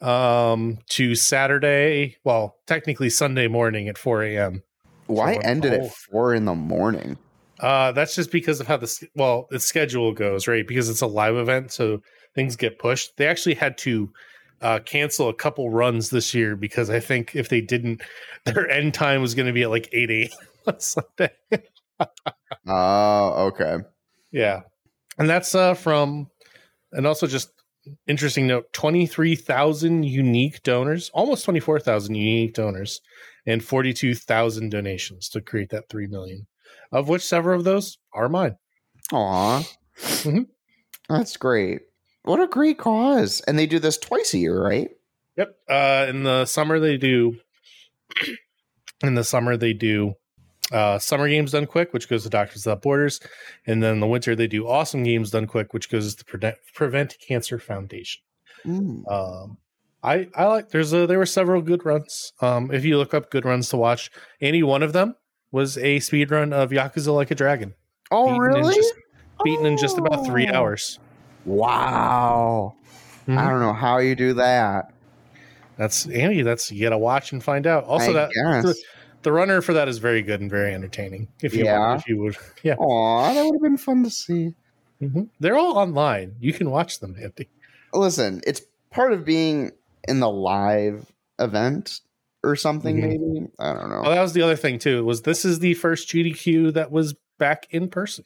um, to Saturday. Well, technically Sunday morning at four a.m. Why So, ended at four in the morning? Uh, that's just because of how the well the schedule goes, right? Because it's a live event, so things get pushed. They actually had to uh, cancel a couple runs this year because I think if they didn't, their end time was going to be at like eight a.m. on Sunday. Oh, okay. yeah, and that's uh, from, and also just interesting note: twenty three thousand unique donors, almost twenty four thousand unique donors, and forty two thousand donations to create that three million, of which several of those are mine. Aw. Mhm. That's great. What a great cause. And they do this twice a year, right? Yep. Uh, in the summer they do. In the summer they do uh, summer games done quick, which goes to Doctors Without Borders, and then in the winter they do awesome games done quick, which goes to Prevent, Prevent Cancer Foundation. Mm. Um, I I like there's a there were several good runs. Um, if you look up good runs to watch, any one of them was a speed run of Yakuza Like a Dragon, Oh, beaten in really? just- beaten in just about three hours. Wow. Mhm. I don't know how you do that. That's Andy. That's you got to watch and find out. Also, I that guess. The, runner for that is very good and very entertaining. If you Yeah. if you would, yeah, Aw, that would have been fun to see. Mhm. they're all online. You can watch them, Andy. Listen, it's part of being in the live event or something. Mhm. Maybe I don't know. Oh, that was the other thing too. Was this is the first GDQ that was back in person?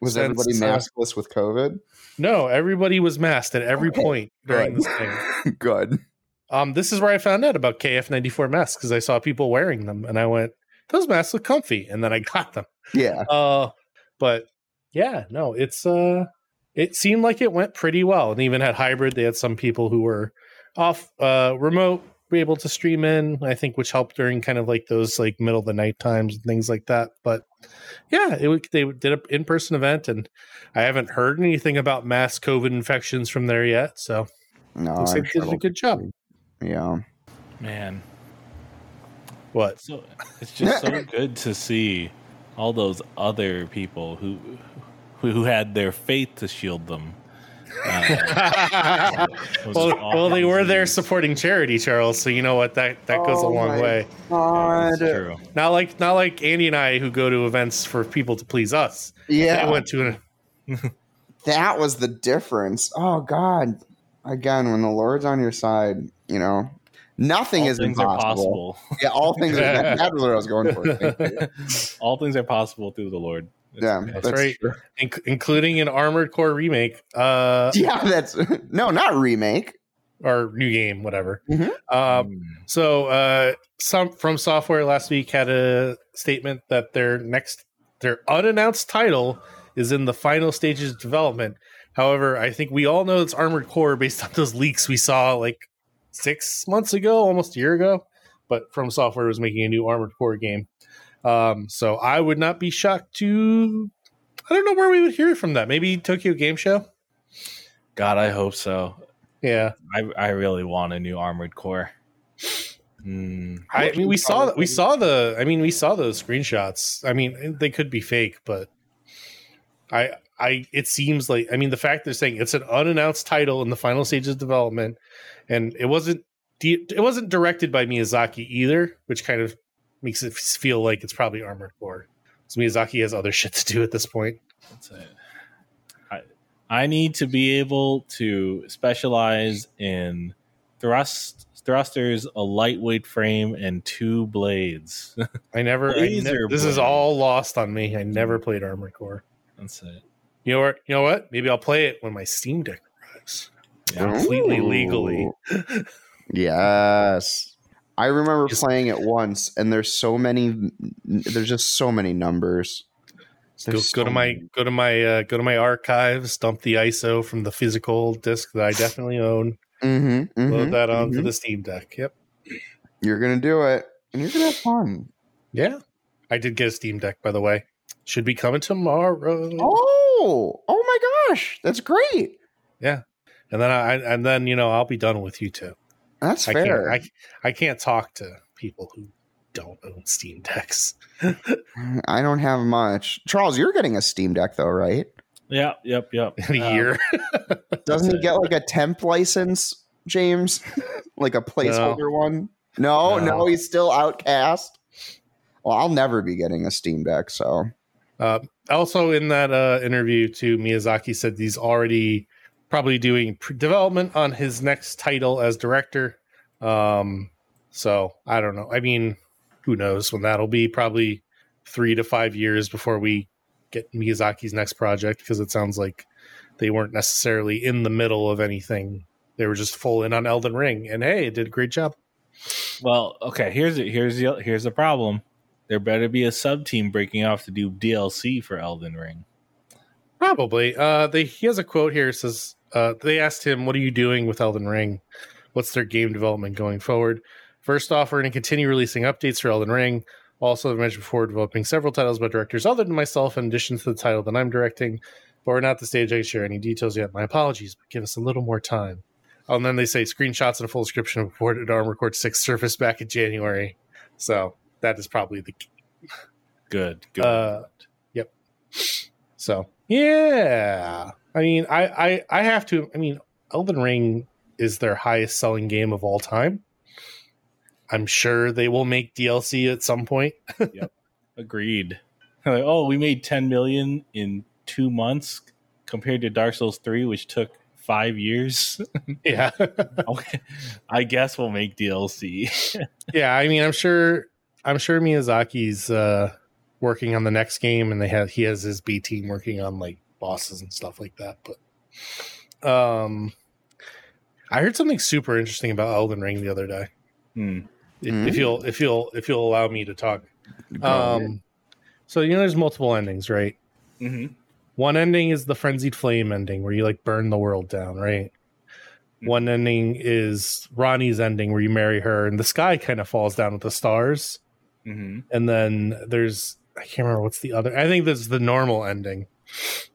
Was since, everybody uh, maskless with COVID? No, everybody was masked at every point during good. this thing. Good. Um, this is where I found out about KF94 masks because I saw people wearing them, and I went, "Those masks look comfy," and then I got them. Yeah. Uh, but yeah, no, it's uh, it seemed like it went pretty well, and even had hybrid. They had some people who were off uh remote, be able to stream in. I think, which helped during kind of like those like middle of the night times and things like that. But yeah, it they did an in person event, and I haven't heard anything about mass COVID infections from there yet. So No, looks I'm like they did a good job. Yeah. Man, What? so it's just so good to see all those other people who who, who had their faith to shield them. Uh, well, well, they were there supporting charity, Charles. So you know what that that goes a Oh long my way. That's God. true. Not like not like Andy and I who go to events for people to please us. Yeah. I went to an, that was the difference. Oh God! Again, when the Lord's on your side, you know nothing All is things impossible. are possible. Yeah, all things. Are, that, that was what I was going for. All things are possible through the Lord. Yeah, That's right. true. inc- including an Armored Core remake, uh, Yeah, that's no, not remake. or new game, whatever. Mhm. Uh, Mm. so, uh, some From Software last week had a statement that their next, their unannounced title is in the final stages of development. However, I think we all know it's Armored Core based on those leaks we saw like six months ago, almost a year ago. But From Software was making a new Armored Core game. Um, so I would not be shocked to. I don't know where we would hear from that. Maybe Tokyo Game Show. God, I hope so. Yeah, I I really want a new armored core. Mm, I mean, we saw that. we saw the. I mean, we saw those screenshots. I mean, they could be fake, but I I it seems like I mean the fact they're saying it's an unannounced title in the final stages of development, and it wasn't it wasn't directed by Miyazaki either, which kind of makes it feel like it's probably Armored Core. So Miyazaki has other shit to do at this point. that's it. I I need to be able to specialize in thrust thrusters, a lightweight frame, and two blades. I never. I ne- this is all lost on me. I never played Armored Core. That's it. You know what? You know what? Maybe I'll play it when my Steam Deck arrives. Yeah. completely legally. Yes. I remember Just- playing it once, and there's so many. There's just so many numbers. Go, There's go so to my many. go to my uh, go to my archives, dump the ISO from the physical disc that I definitely own, Mhm, mhm, load that onto mhm. the Steam Deck. Yep. You're gonna do it, and you're gonna have fun. Yeah. I did get a Steam Deck, by the way. Should be coming tomorrow. Oh, oh my gosh, that's great. Yeah, and then I and then you know I'll be done with you too. That's I fair. can't I, I can't talk to people who don't own Steam Decks. I don't have much. Charles, you're getting a Steam Deck though, right? Yep, yep, yep. In a Uh, year. Doesn't he get like a temp license, James? like a placeholder one? No, no, No. he's still outcast. Well, I'll never be getting a Steam Deck, so Uh, also, in that uh, interview, too, Miyazaki said he's already probably doing pre- development on his next title as director. Um, so I don't know. I mean, who knows when that'll be? Probably three to five years before we get Miyazaki's next project because it sounds like they weren't necessarily in the middle of anything. They were just full in on Elden Ring, and hey, it did a great job. Well, okay. Here's here's the here's the problem. There better be a sub team breaking off to do DLC for Elden Ring. Probably. Uh, they he has a quote here. Says uh, they asked him, "What are you doing with Elden Ring? What's their game development going forward?" First off, we're going to continue releasing updates for Elden Ring. Also, I mentioned before, developing several titles by directors other than myself, in addition to the title that I'm directing. But we're not at the stage I can share any details yet. My apologies, but give us a little more time. And then they say screenshots and a full description of reported Armor Core 6 surfaced back in January. So that is probably the Good, good. Uh, So yeah, I mean, I, I I have to. I mean, Elden Ring is their highest selling game of all time. I'm sure they will make DLC at some point. Agreed. Like, oh, we made 10 million in two months compared to Dark Souls 3, which took five years. yeah. I guess we'll make DLC. yeah, I mean, I'm sure I'm sure Miyazaki's uh working on the next game and they have he has his B team working on like bosses and stuff like that, but um I heard something super interesting about Elden Ring the other day. Hmm. If, Mhm. if you'll if you'll if you'll allow me to talk. Um so you know there's multiple endings, right? hmm One ending is the frenzied flame ending where you like burn the world down, right? One ending is Ranni's ending where you marry her and the sky kind of falls down with the stars. Hmm And then there's I can't remember what's the other. I think there's the normal ending.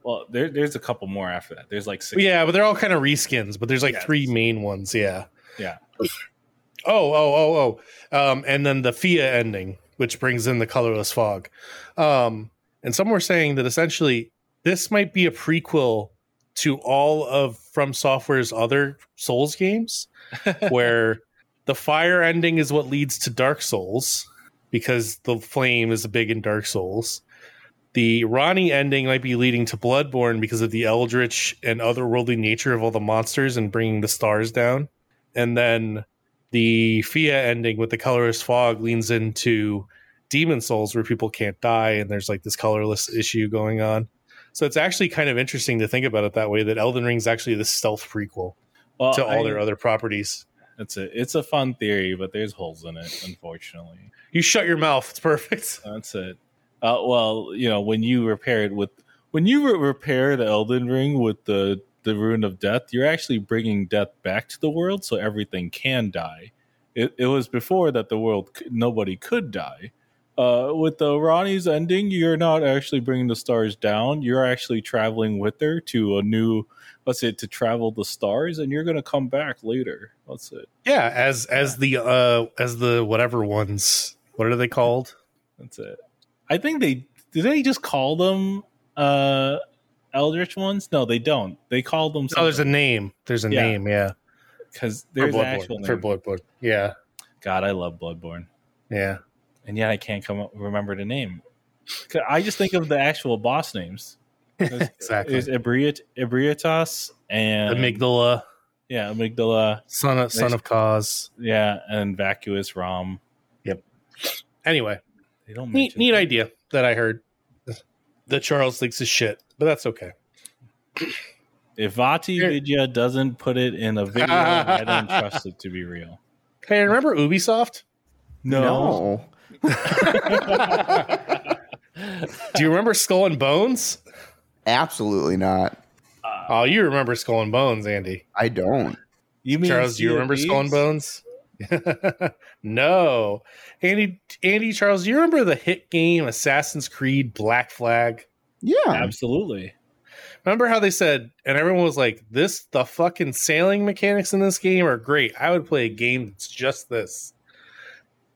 Well, there, there's a couple more after that. There's like six. Yeah, but they're all kind of reskins, but there's like Yes. three main ones, yeah. Yeah. Oh, oh, oh, oh. Um, and then the Fia ending, which brings in the colorless fog. Um, and some were saying that essentially this might be a prequel to all of From Software's other Souls games, where the fire ending is what leads to Dark Souls because the flame is big in Dark Souls. The Ranni ending might be leading to Bloodborne because of the eldritch and otherworldly nature of all the monsters and bringing the stars down. And then the Fia ending with the colorless fog leans into Demon Souls where people can't die and there's like this colorless issue going on. So it's actually kind of interesting to think about it that way that Elden Ring's actually the stealth prequel well, to all I- their other properties. It's a it's a fun theory, but there's holes in it, unfortunately. You shut your mouth. It's perfect. That's it. Uh, well, you know, when you repair it with when you re- repair the Elden Ring with the the rune of death, you're actually bringing death back to the world, so everything can die. It, it was before that the world nobody could die. Uh, with the Ranni's ending, you're not actually bringing the stars down. You're actually traveling with her to a new, let's say, to travel the stars, and you're gonna come back later. That's it. Yeah, as as the uh as the whatever ones. What are they called? That's it. I think they did they just call them uh Eldritch ones? No, they don't. They call them Oh, there's a name. There's a Yeah. name, yeah. because there's an actual name. For Bloodborne. Yeah. God, I love Bloodborne, Yeah. and yet I can't come up remember the name. I just think of the actual boss names. There's, exactly. there's Ebriat, Ebrietas and Amygdala, Yeah, Amygdala. son of son of cause. Yeah, and Vacuous Rom. Yep. Anyway, They don't neat mention neat idea that I heard that Charles thinks is shit, but that's okay. If VaatiVidya doesn't put it in a video, I don't trust it to be real. Hey, remember Ubisoft? no. Do you remember Skull and Bones? Absolutely not. Oh, you remember Skull and Bones, Andy. I don't. You mean Charles, do you Sea of remember Skull and Bones? no. Andy Andy Charles, do you remember the hit game Assassin's Creed Black Flag? Yeah. Absolutely. Remember how they said, and everyone was like, "This the fucking sailing mechanics in this game are great. I would play a game that's just this."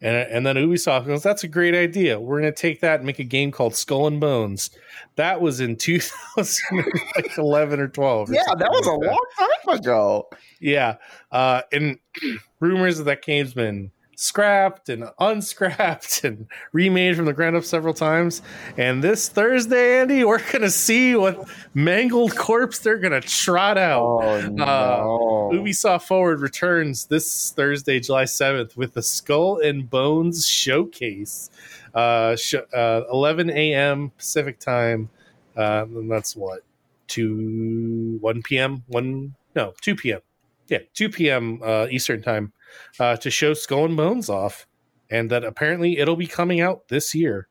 And and then Ubisoft goes, "That's a great idea. We're going to take that and make a game called Skull and Bones." That was in 2011 or 12. or Yeah, that was a like long time ago. Yeah, uh, and rumors of that game's been scrapped and unscrapped and remade from the ground up several times. And this Thursday, Andy, we're gonna see what mangled corpse they're gonna trot out. Oh no. Ubisoft Forward returns this Thursday, July 7th, with the Skull and Bones showcase. Uh, sh- uh, 11 a.m. Pacific time. Uh, and that's what? 2, 1 p.m.? 1, no, 2 p.m. Yeah, 2 p.m. Uh, Eastern time uh, to show Skull and Bones off. And that apparently it'll be coming out this year.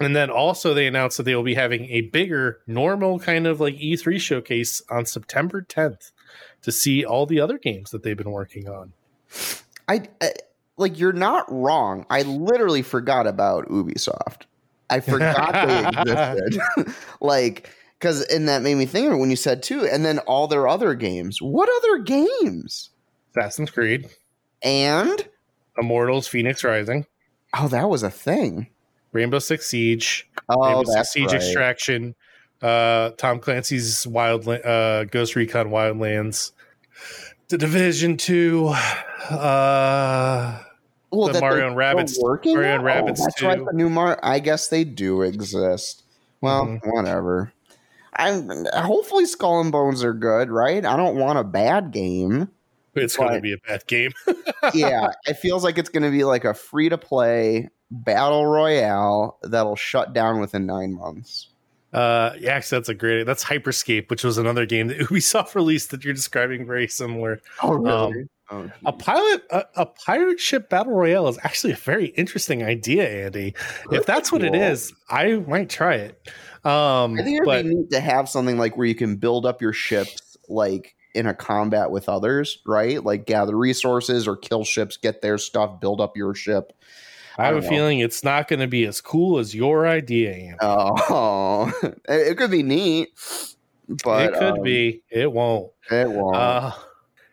And then also they announced that they will be having a bigger, normal kind of like E3 showcase on September 10th to see all the other games that they've been working on. I, I like you're not wrong. I literally forgot about Ubisoft. I forgot they existed. like because and that made me think of it when you said too. And then all their other games. What other games? Assassin's Creed, And Immortals, Phoenix Rising, oh, that was a thing. Rainbow Six Siege, Oh, Rainbow Six Siege right. Extraction, uh, Tom Clancy's Wild uh, Ghost Recon Wildlands, The Division Two, uh, Well, The Mario and Rabbids. Mario and Rabbids. Oh, that's 2. right. The new Mar. I guess they do exist. Well, Mhm. whatever. I'm hopefully Skull and Bones are good, right? I don't want a bad game. It's going to be a bad game. yeah, it feels like it's going to be like a free to play battle royale that'll shut down within nine months. Uh, yeah, actually, that's a great. That's Hyper Scape, which was another game that Ubisoft released that you're describing very similar. Oh, really? oh, A pilot, a, a pirate ship battle royale is actually a very interesting idea, Andy. If that's what it is, I might try it. Um, I think it'd but be neat to have something like where you can build up your ships like in a combat with others, right? Like gather resources or kill ships, get their stuff, build up your ship. I have a know. feeling it's not going to be as cool as your idea, Andy. Oh, it, it could be neat, but it could um, be. It won't. It won't. Uh,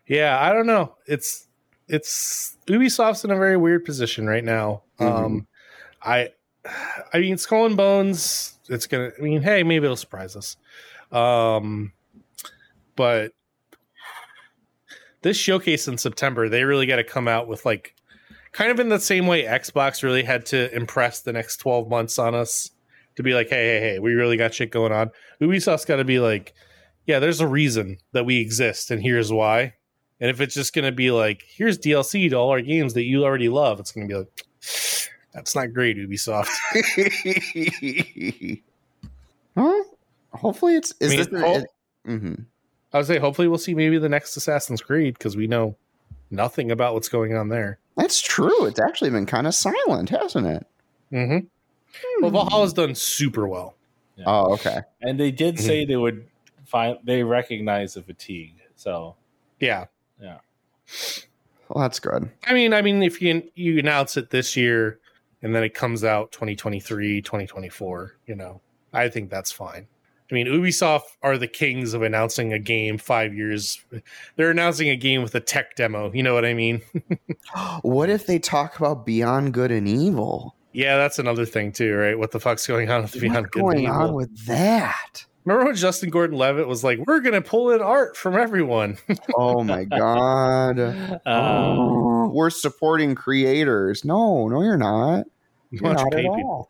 yeah, I don't know. It's it's Ubisoft's in a very weird position right now. Mm-hmm. Um, I, I mean, Skull and Bones. It's gonna. I mean, hey, maybe it'll surprise us. Um, but this showcase in September, they really got to come out with like, kind of in the same way Xbox really had to impress the next twelve months on us to be like, hey, hey, hey, we really got shit going on. Ubisoft's got to be like, yeah, there's a reason that we exist, and here's why. And if it's just going to be like, here's DLC to all our games that you already love, it's going to be like, that's not great, Ubisoft. well, hopefully it's is I mean, this an, it- mhm. I would say, hopefully, we'll see maybe the next Assassin's Creed because we know nothing about what's going on there. That's true. It's actually been kind of silent, hasn't it? Mm-hmm. Well, Valhalla's done super well. Oh, okay. And they did say they would find they recognize the fatigue. So yeah, Yeah, Well, that's good. I mean, I mean, if you you announce it this year and then it comes out 2023, 2024, you know, I think that's fine. I mean, Ubisoft are the kings of announcing a game five years. They're announcing a game with a tech demo. You know what I mean? What if they talk about Beyond Good and Evil? Yeah, that's another thing too, right? What the fuck's going on with Beyond Good and Evil? What's going on with that? Remember when Justin Gordon Levitt was like, "We're gonna pull in art from everyone." Oh my god. uh, Oh, we're supporting creators. No, no, you're not. You You're not at pay people.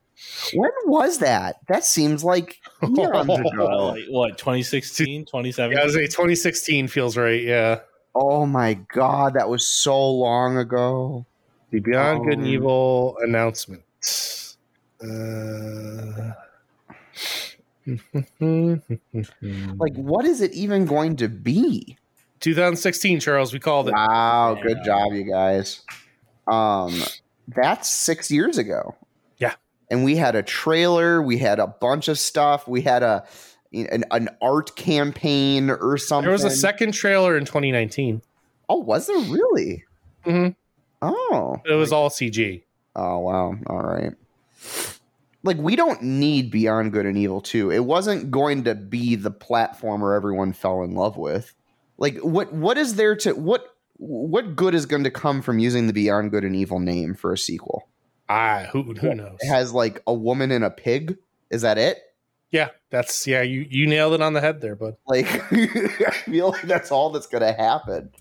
All. When was that? That seems like eons ago. what 2016, 2017? Yeah, I was say 2016 feels right. Yeah, Oh my god, that was so long ago. the Beyond Good and Um, Evil announcement. Uh, Like, what is it even going to be? 2016, Charles, we called it. Wow, good job, you guys. Um, that's six years ago. And we had a trailer. We had a bunch of stuff. We had a an, an art campaign or something. There was a second trailer in 2019. Oh, was there really? Mm-hmm. Oh, It was all CG. Oh wow. All right. Like we don't need Beyond Good and Evil 2. It wasn't going to be the platformer everyone fell in love with. Like what what is there to what what good is going to come from using the Beyond Good and Evil name for a sequel? Ah, who who knows? It has like a woman and a pig. Is that it? Yeah, that's yeah. You you nailed it on the head there, bud. Like I feel like that's all that's going to happen.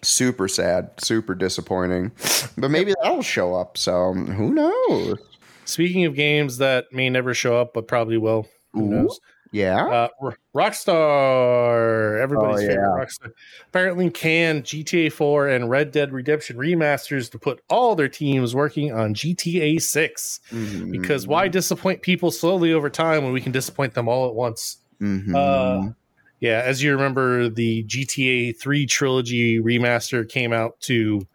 Super sad, super disappointing. But maybe that'll show up, so who knows? Speaking of games that may never show up, but probably will. Who Ooh. knows? Yeah. Uh, Rockstar, everybody's Oh, favorite. Rockstar, apparently can GTA 4 and Red Dead Redemption remasters to put all their teams working on GTA 6. Mhm. Because why disappoint people slowly over time when we can disappoint them all at once? Mhm. Uh, Yeah, as you remember, the GTA 3 trilogy remaster came out to,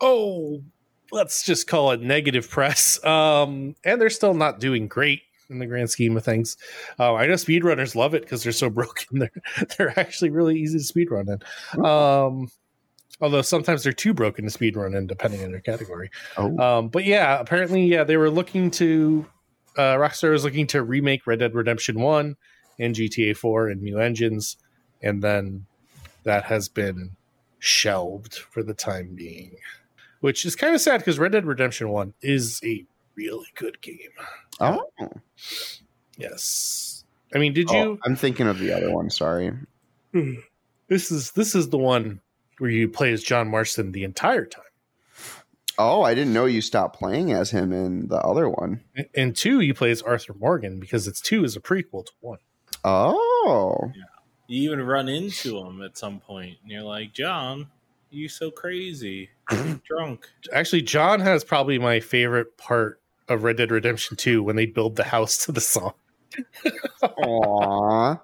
oh, let's just call it negative press. Um, and they're still not doing great in the grand scheme of things. Uh, I know speedrunners love it because they're so broken. They're, they're actually really easy to speedrun in. Um, although sometimes they're too broken to speedrun in, depending on their category. oh. Um, but yeah, apparently, yeah, they were looking to uh, Rockstar was looking to remake Red Dead Redemption One and GTA Four in new engines, and then that has been shelved for the time being, which is kind of sad because Red Dead Redemption One is a really good game. Oh. Yes, I mean, did Oh, you? I'm thinking of the other one. Sorry. Hmm. This is this is the one where you play as John Marston the entire time. Oh, I didn't know you stopped playing as him in the other one. And two, you play as Arthur Morgan because it's two is a prequel to one. Oh, Yeah. You even run into him at some point, and you're like, John, you so crazy, drunk. Actually, John has probably my favorite part of Red Dead Redemption 2 when they build the house to the song. Aw.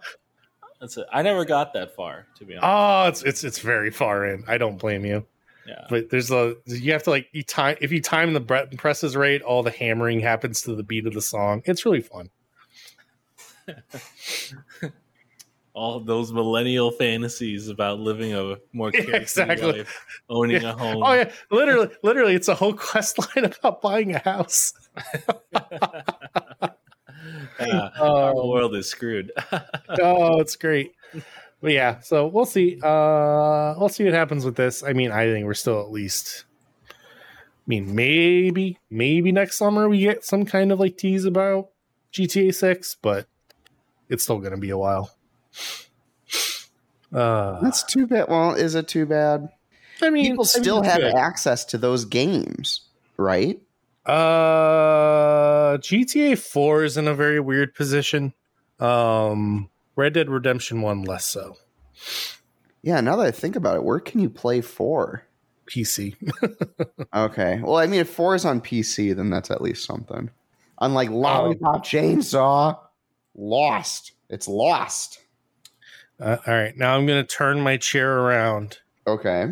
That's it. I never got that far, to be honest. Oh, it's it's it's very far in. I don't blame you. yeah. But there's a you have to like you time if you time the button presses right, all the hammering happens to the beat of the song. It's really fun. All those millennial fantasies about living a more Yeah, carefree exactly. life, owning a home. Oh yeah, literally, literally, it's a whole quest line about buying a house. Yeah, our Um, world is screwed. oh, it's great. But yeah, so we'll see. Uh we'll see what happens with this. I mean, I think we're still at least I mean, maybe, maybe next summer we get some kind of like tease about GTA 6, but it's still gonna be a while. Uh That's too bad. Well, is it too bad? I mean People I mean, still have good. access to those games, right? Uh, GTA Four is in a very weird position. Um, Red Dead Redemption One less so. Yeah. Now that I think about it, where can you play four? PC. Okay. Well, I mean, if four is on PC, then that's at least something. Unlike Lollipop Chainsaw, lost. It's lost. Uh, all right, now I'm gonna turn my chair around Okay.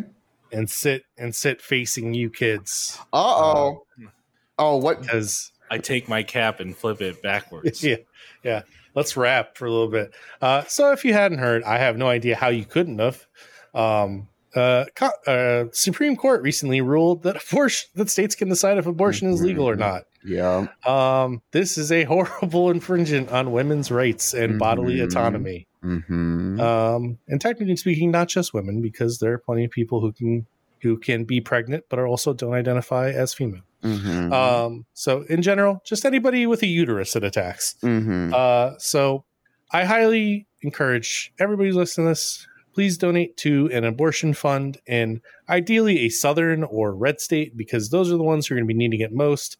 and sit and sit facing you kids Uh oh. Oh, what? because I take my cap and flip it backwards. yeah, yeah. Let's wrap for a little bit. Uh, so if you hadn't heard, I have no idea how you couldn't have. Um, uh, co- uh, Supreme Court recently ruled that abortion that states can decide if abortion is legal or not. Yeah. Um, this is a horrible infringement on women's rights and bodily Mhm. autonomy. Mm-hmm. Um, and technically speaking, not just women, because there are plenty of people who can who can be pregnant but are also don't identify as female. mm-hmm. Um, so in general, just anybody with a uterus that attacks. mm-hmm. Uh, so I highly encourage everybody listening to this. Please donate to an abortion fund and ideally a southern or red state because those are the ones who are going to be needing it most.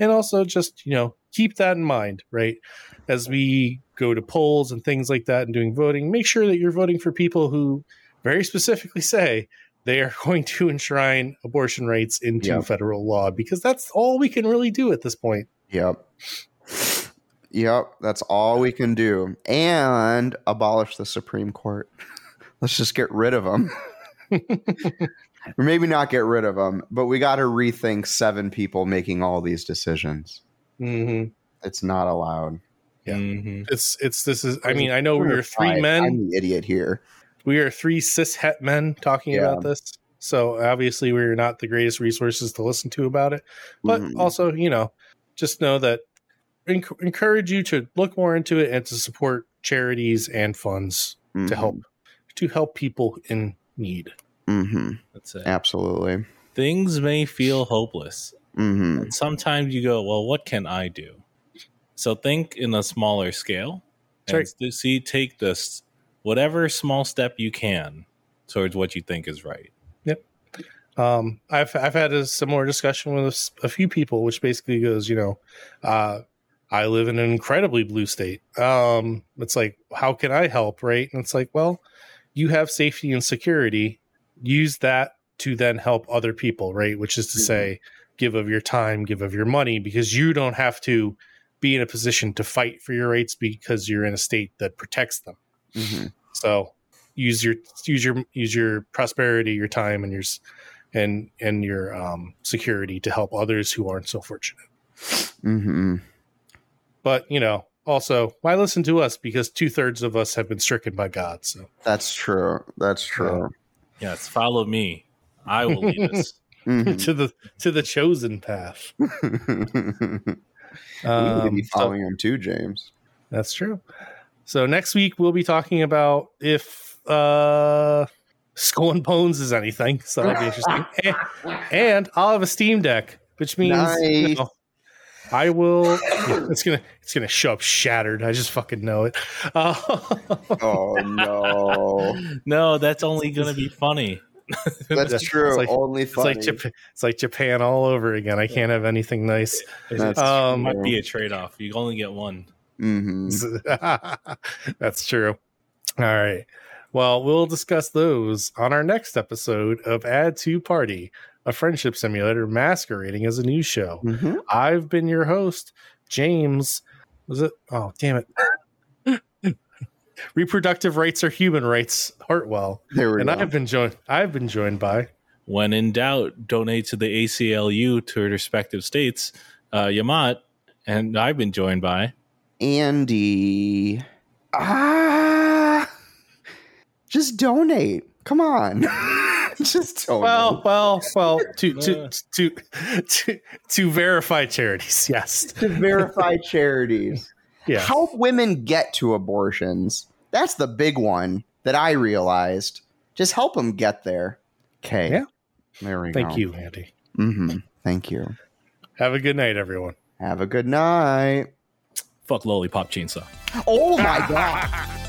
And also just, you know, keep that in mind, right? As we go to polls and things like that and doing voting, make sure that you're voting for people who very specifically say they are going to enshrine abortion rights into Yep. federal law because that's all we can really do at this point. Yep. Yep. That's all we can do. And abolish the Supreme Court. Let's just get rid of them. or maybe not get rid of them, but we got to rethink seven people making all these decisions. hmm It's not allowed. Yeah. Mhm. It's it's this is. I mean, I know we are three Fine, men. I'm the idiot here. We are three cis het men talking Yeah. about this. So obviously, we're not the greatest resources to listen to about it. But Mhm. also, you know, just know that enc- encourage you to look more into it and to support charities and funds to help to help people in need. Mhm. That's it. Absolutely. Things may feel hopeless. hmm And sometimes you go, well, what can I do? So think in a smaller scale and Right. s- see, take this whatever small step you can towards what you think is right. Yep. Um, I've I've had a similar discussion with a few people, which basically goes, you know, uh, I live in an incredibly blue state. Um, it's like, how can I help, right? And it's like, well, you have safety and security. Use that to then help other people, right? Which is to Mhm. say, give of your time, give of your money, because you don't have to be in a position to fight for your rights because you're in a state that protects them. hmm So use your use your use your prosperity, your time, and your and and your um, security to help others who aren't so fortunate. mm-hmm. But you know, also, why listen to us? Because two thirds of us have been stricken by God. So That's true. That's true. Yes, follow me. I will lead us. Mhm. to the to the chosen path. we need Um, be so- following him too, James. That's true. So next week we'll be talking about if uh Skull and Bones is anything. So that'll be interesting. and, and I'll have a Steam Deck, which means you know, I will. It's gonna it's gonna show up shattered. I just fucking know it. Uh, Oh no! no, that's only going to be funny. That's It's true. like- Only It's like Japan, it's like Japan all over again. I can't have anything nice. That's Um, might be a trade off. You only get one. hmm That's true. All right. Well, we'll discuss those on our next episode of Add to Party, a friendship simulator masquerading as a news show. hmm I've been your host, James. Was it? Oh, damn it. Reproductive rights are human rights, Hartwell. There we And go. I've been joined I've been joined by When in doubt, donate to the ACLU to their respective states. Uh, Yamat, and I've been joined by. Andy. Ah, just donate. Come on, just donate. Well, well, well, to to to to, to verify charities. Yes. to verify charities, Yeah. help women get to abortions. That's the big one that I realized. Just help them get there. Okay. Yeah. There we Thank go. you, Andy. hmm Thank you. Have a good night, everyone. Have a good night. Fuck Lollipop Chainsaw. Oh my god.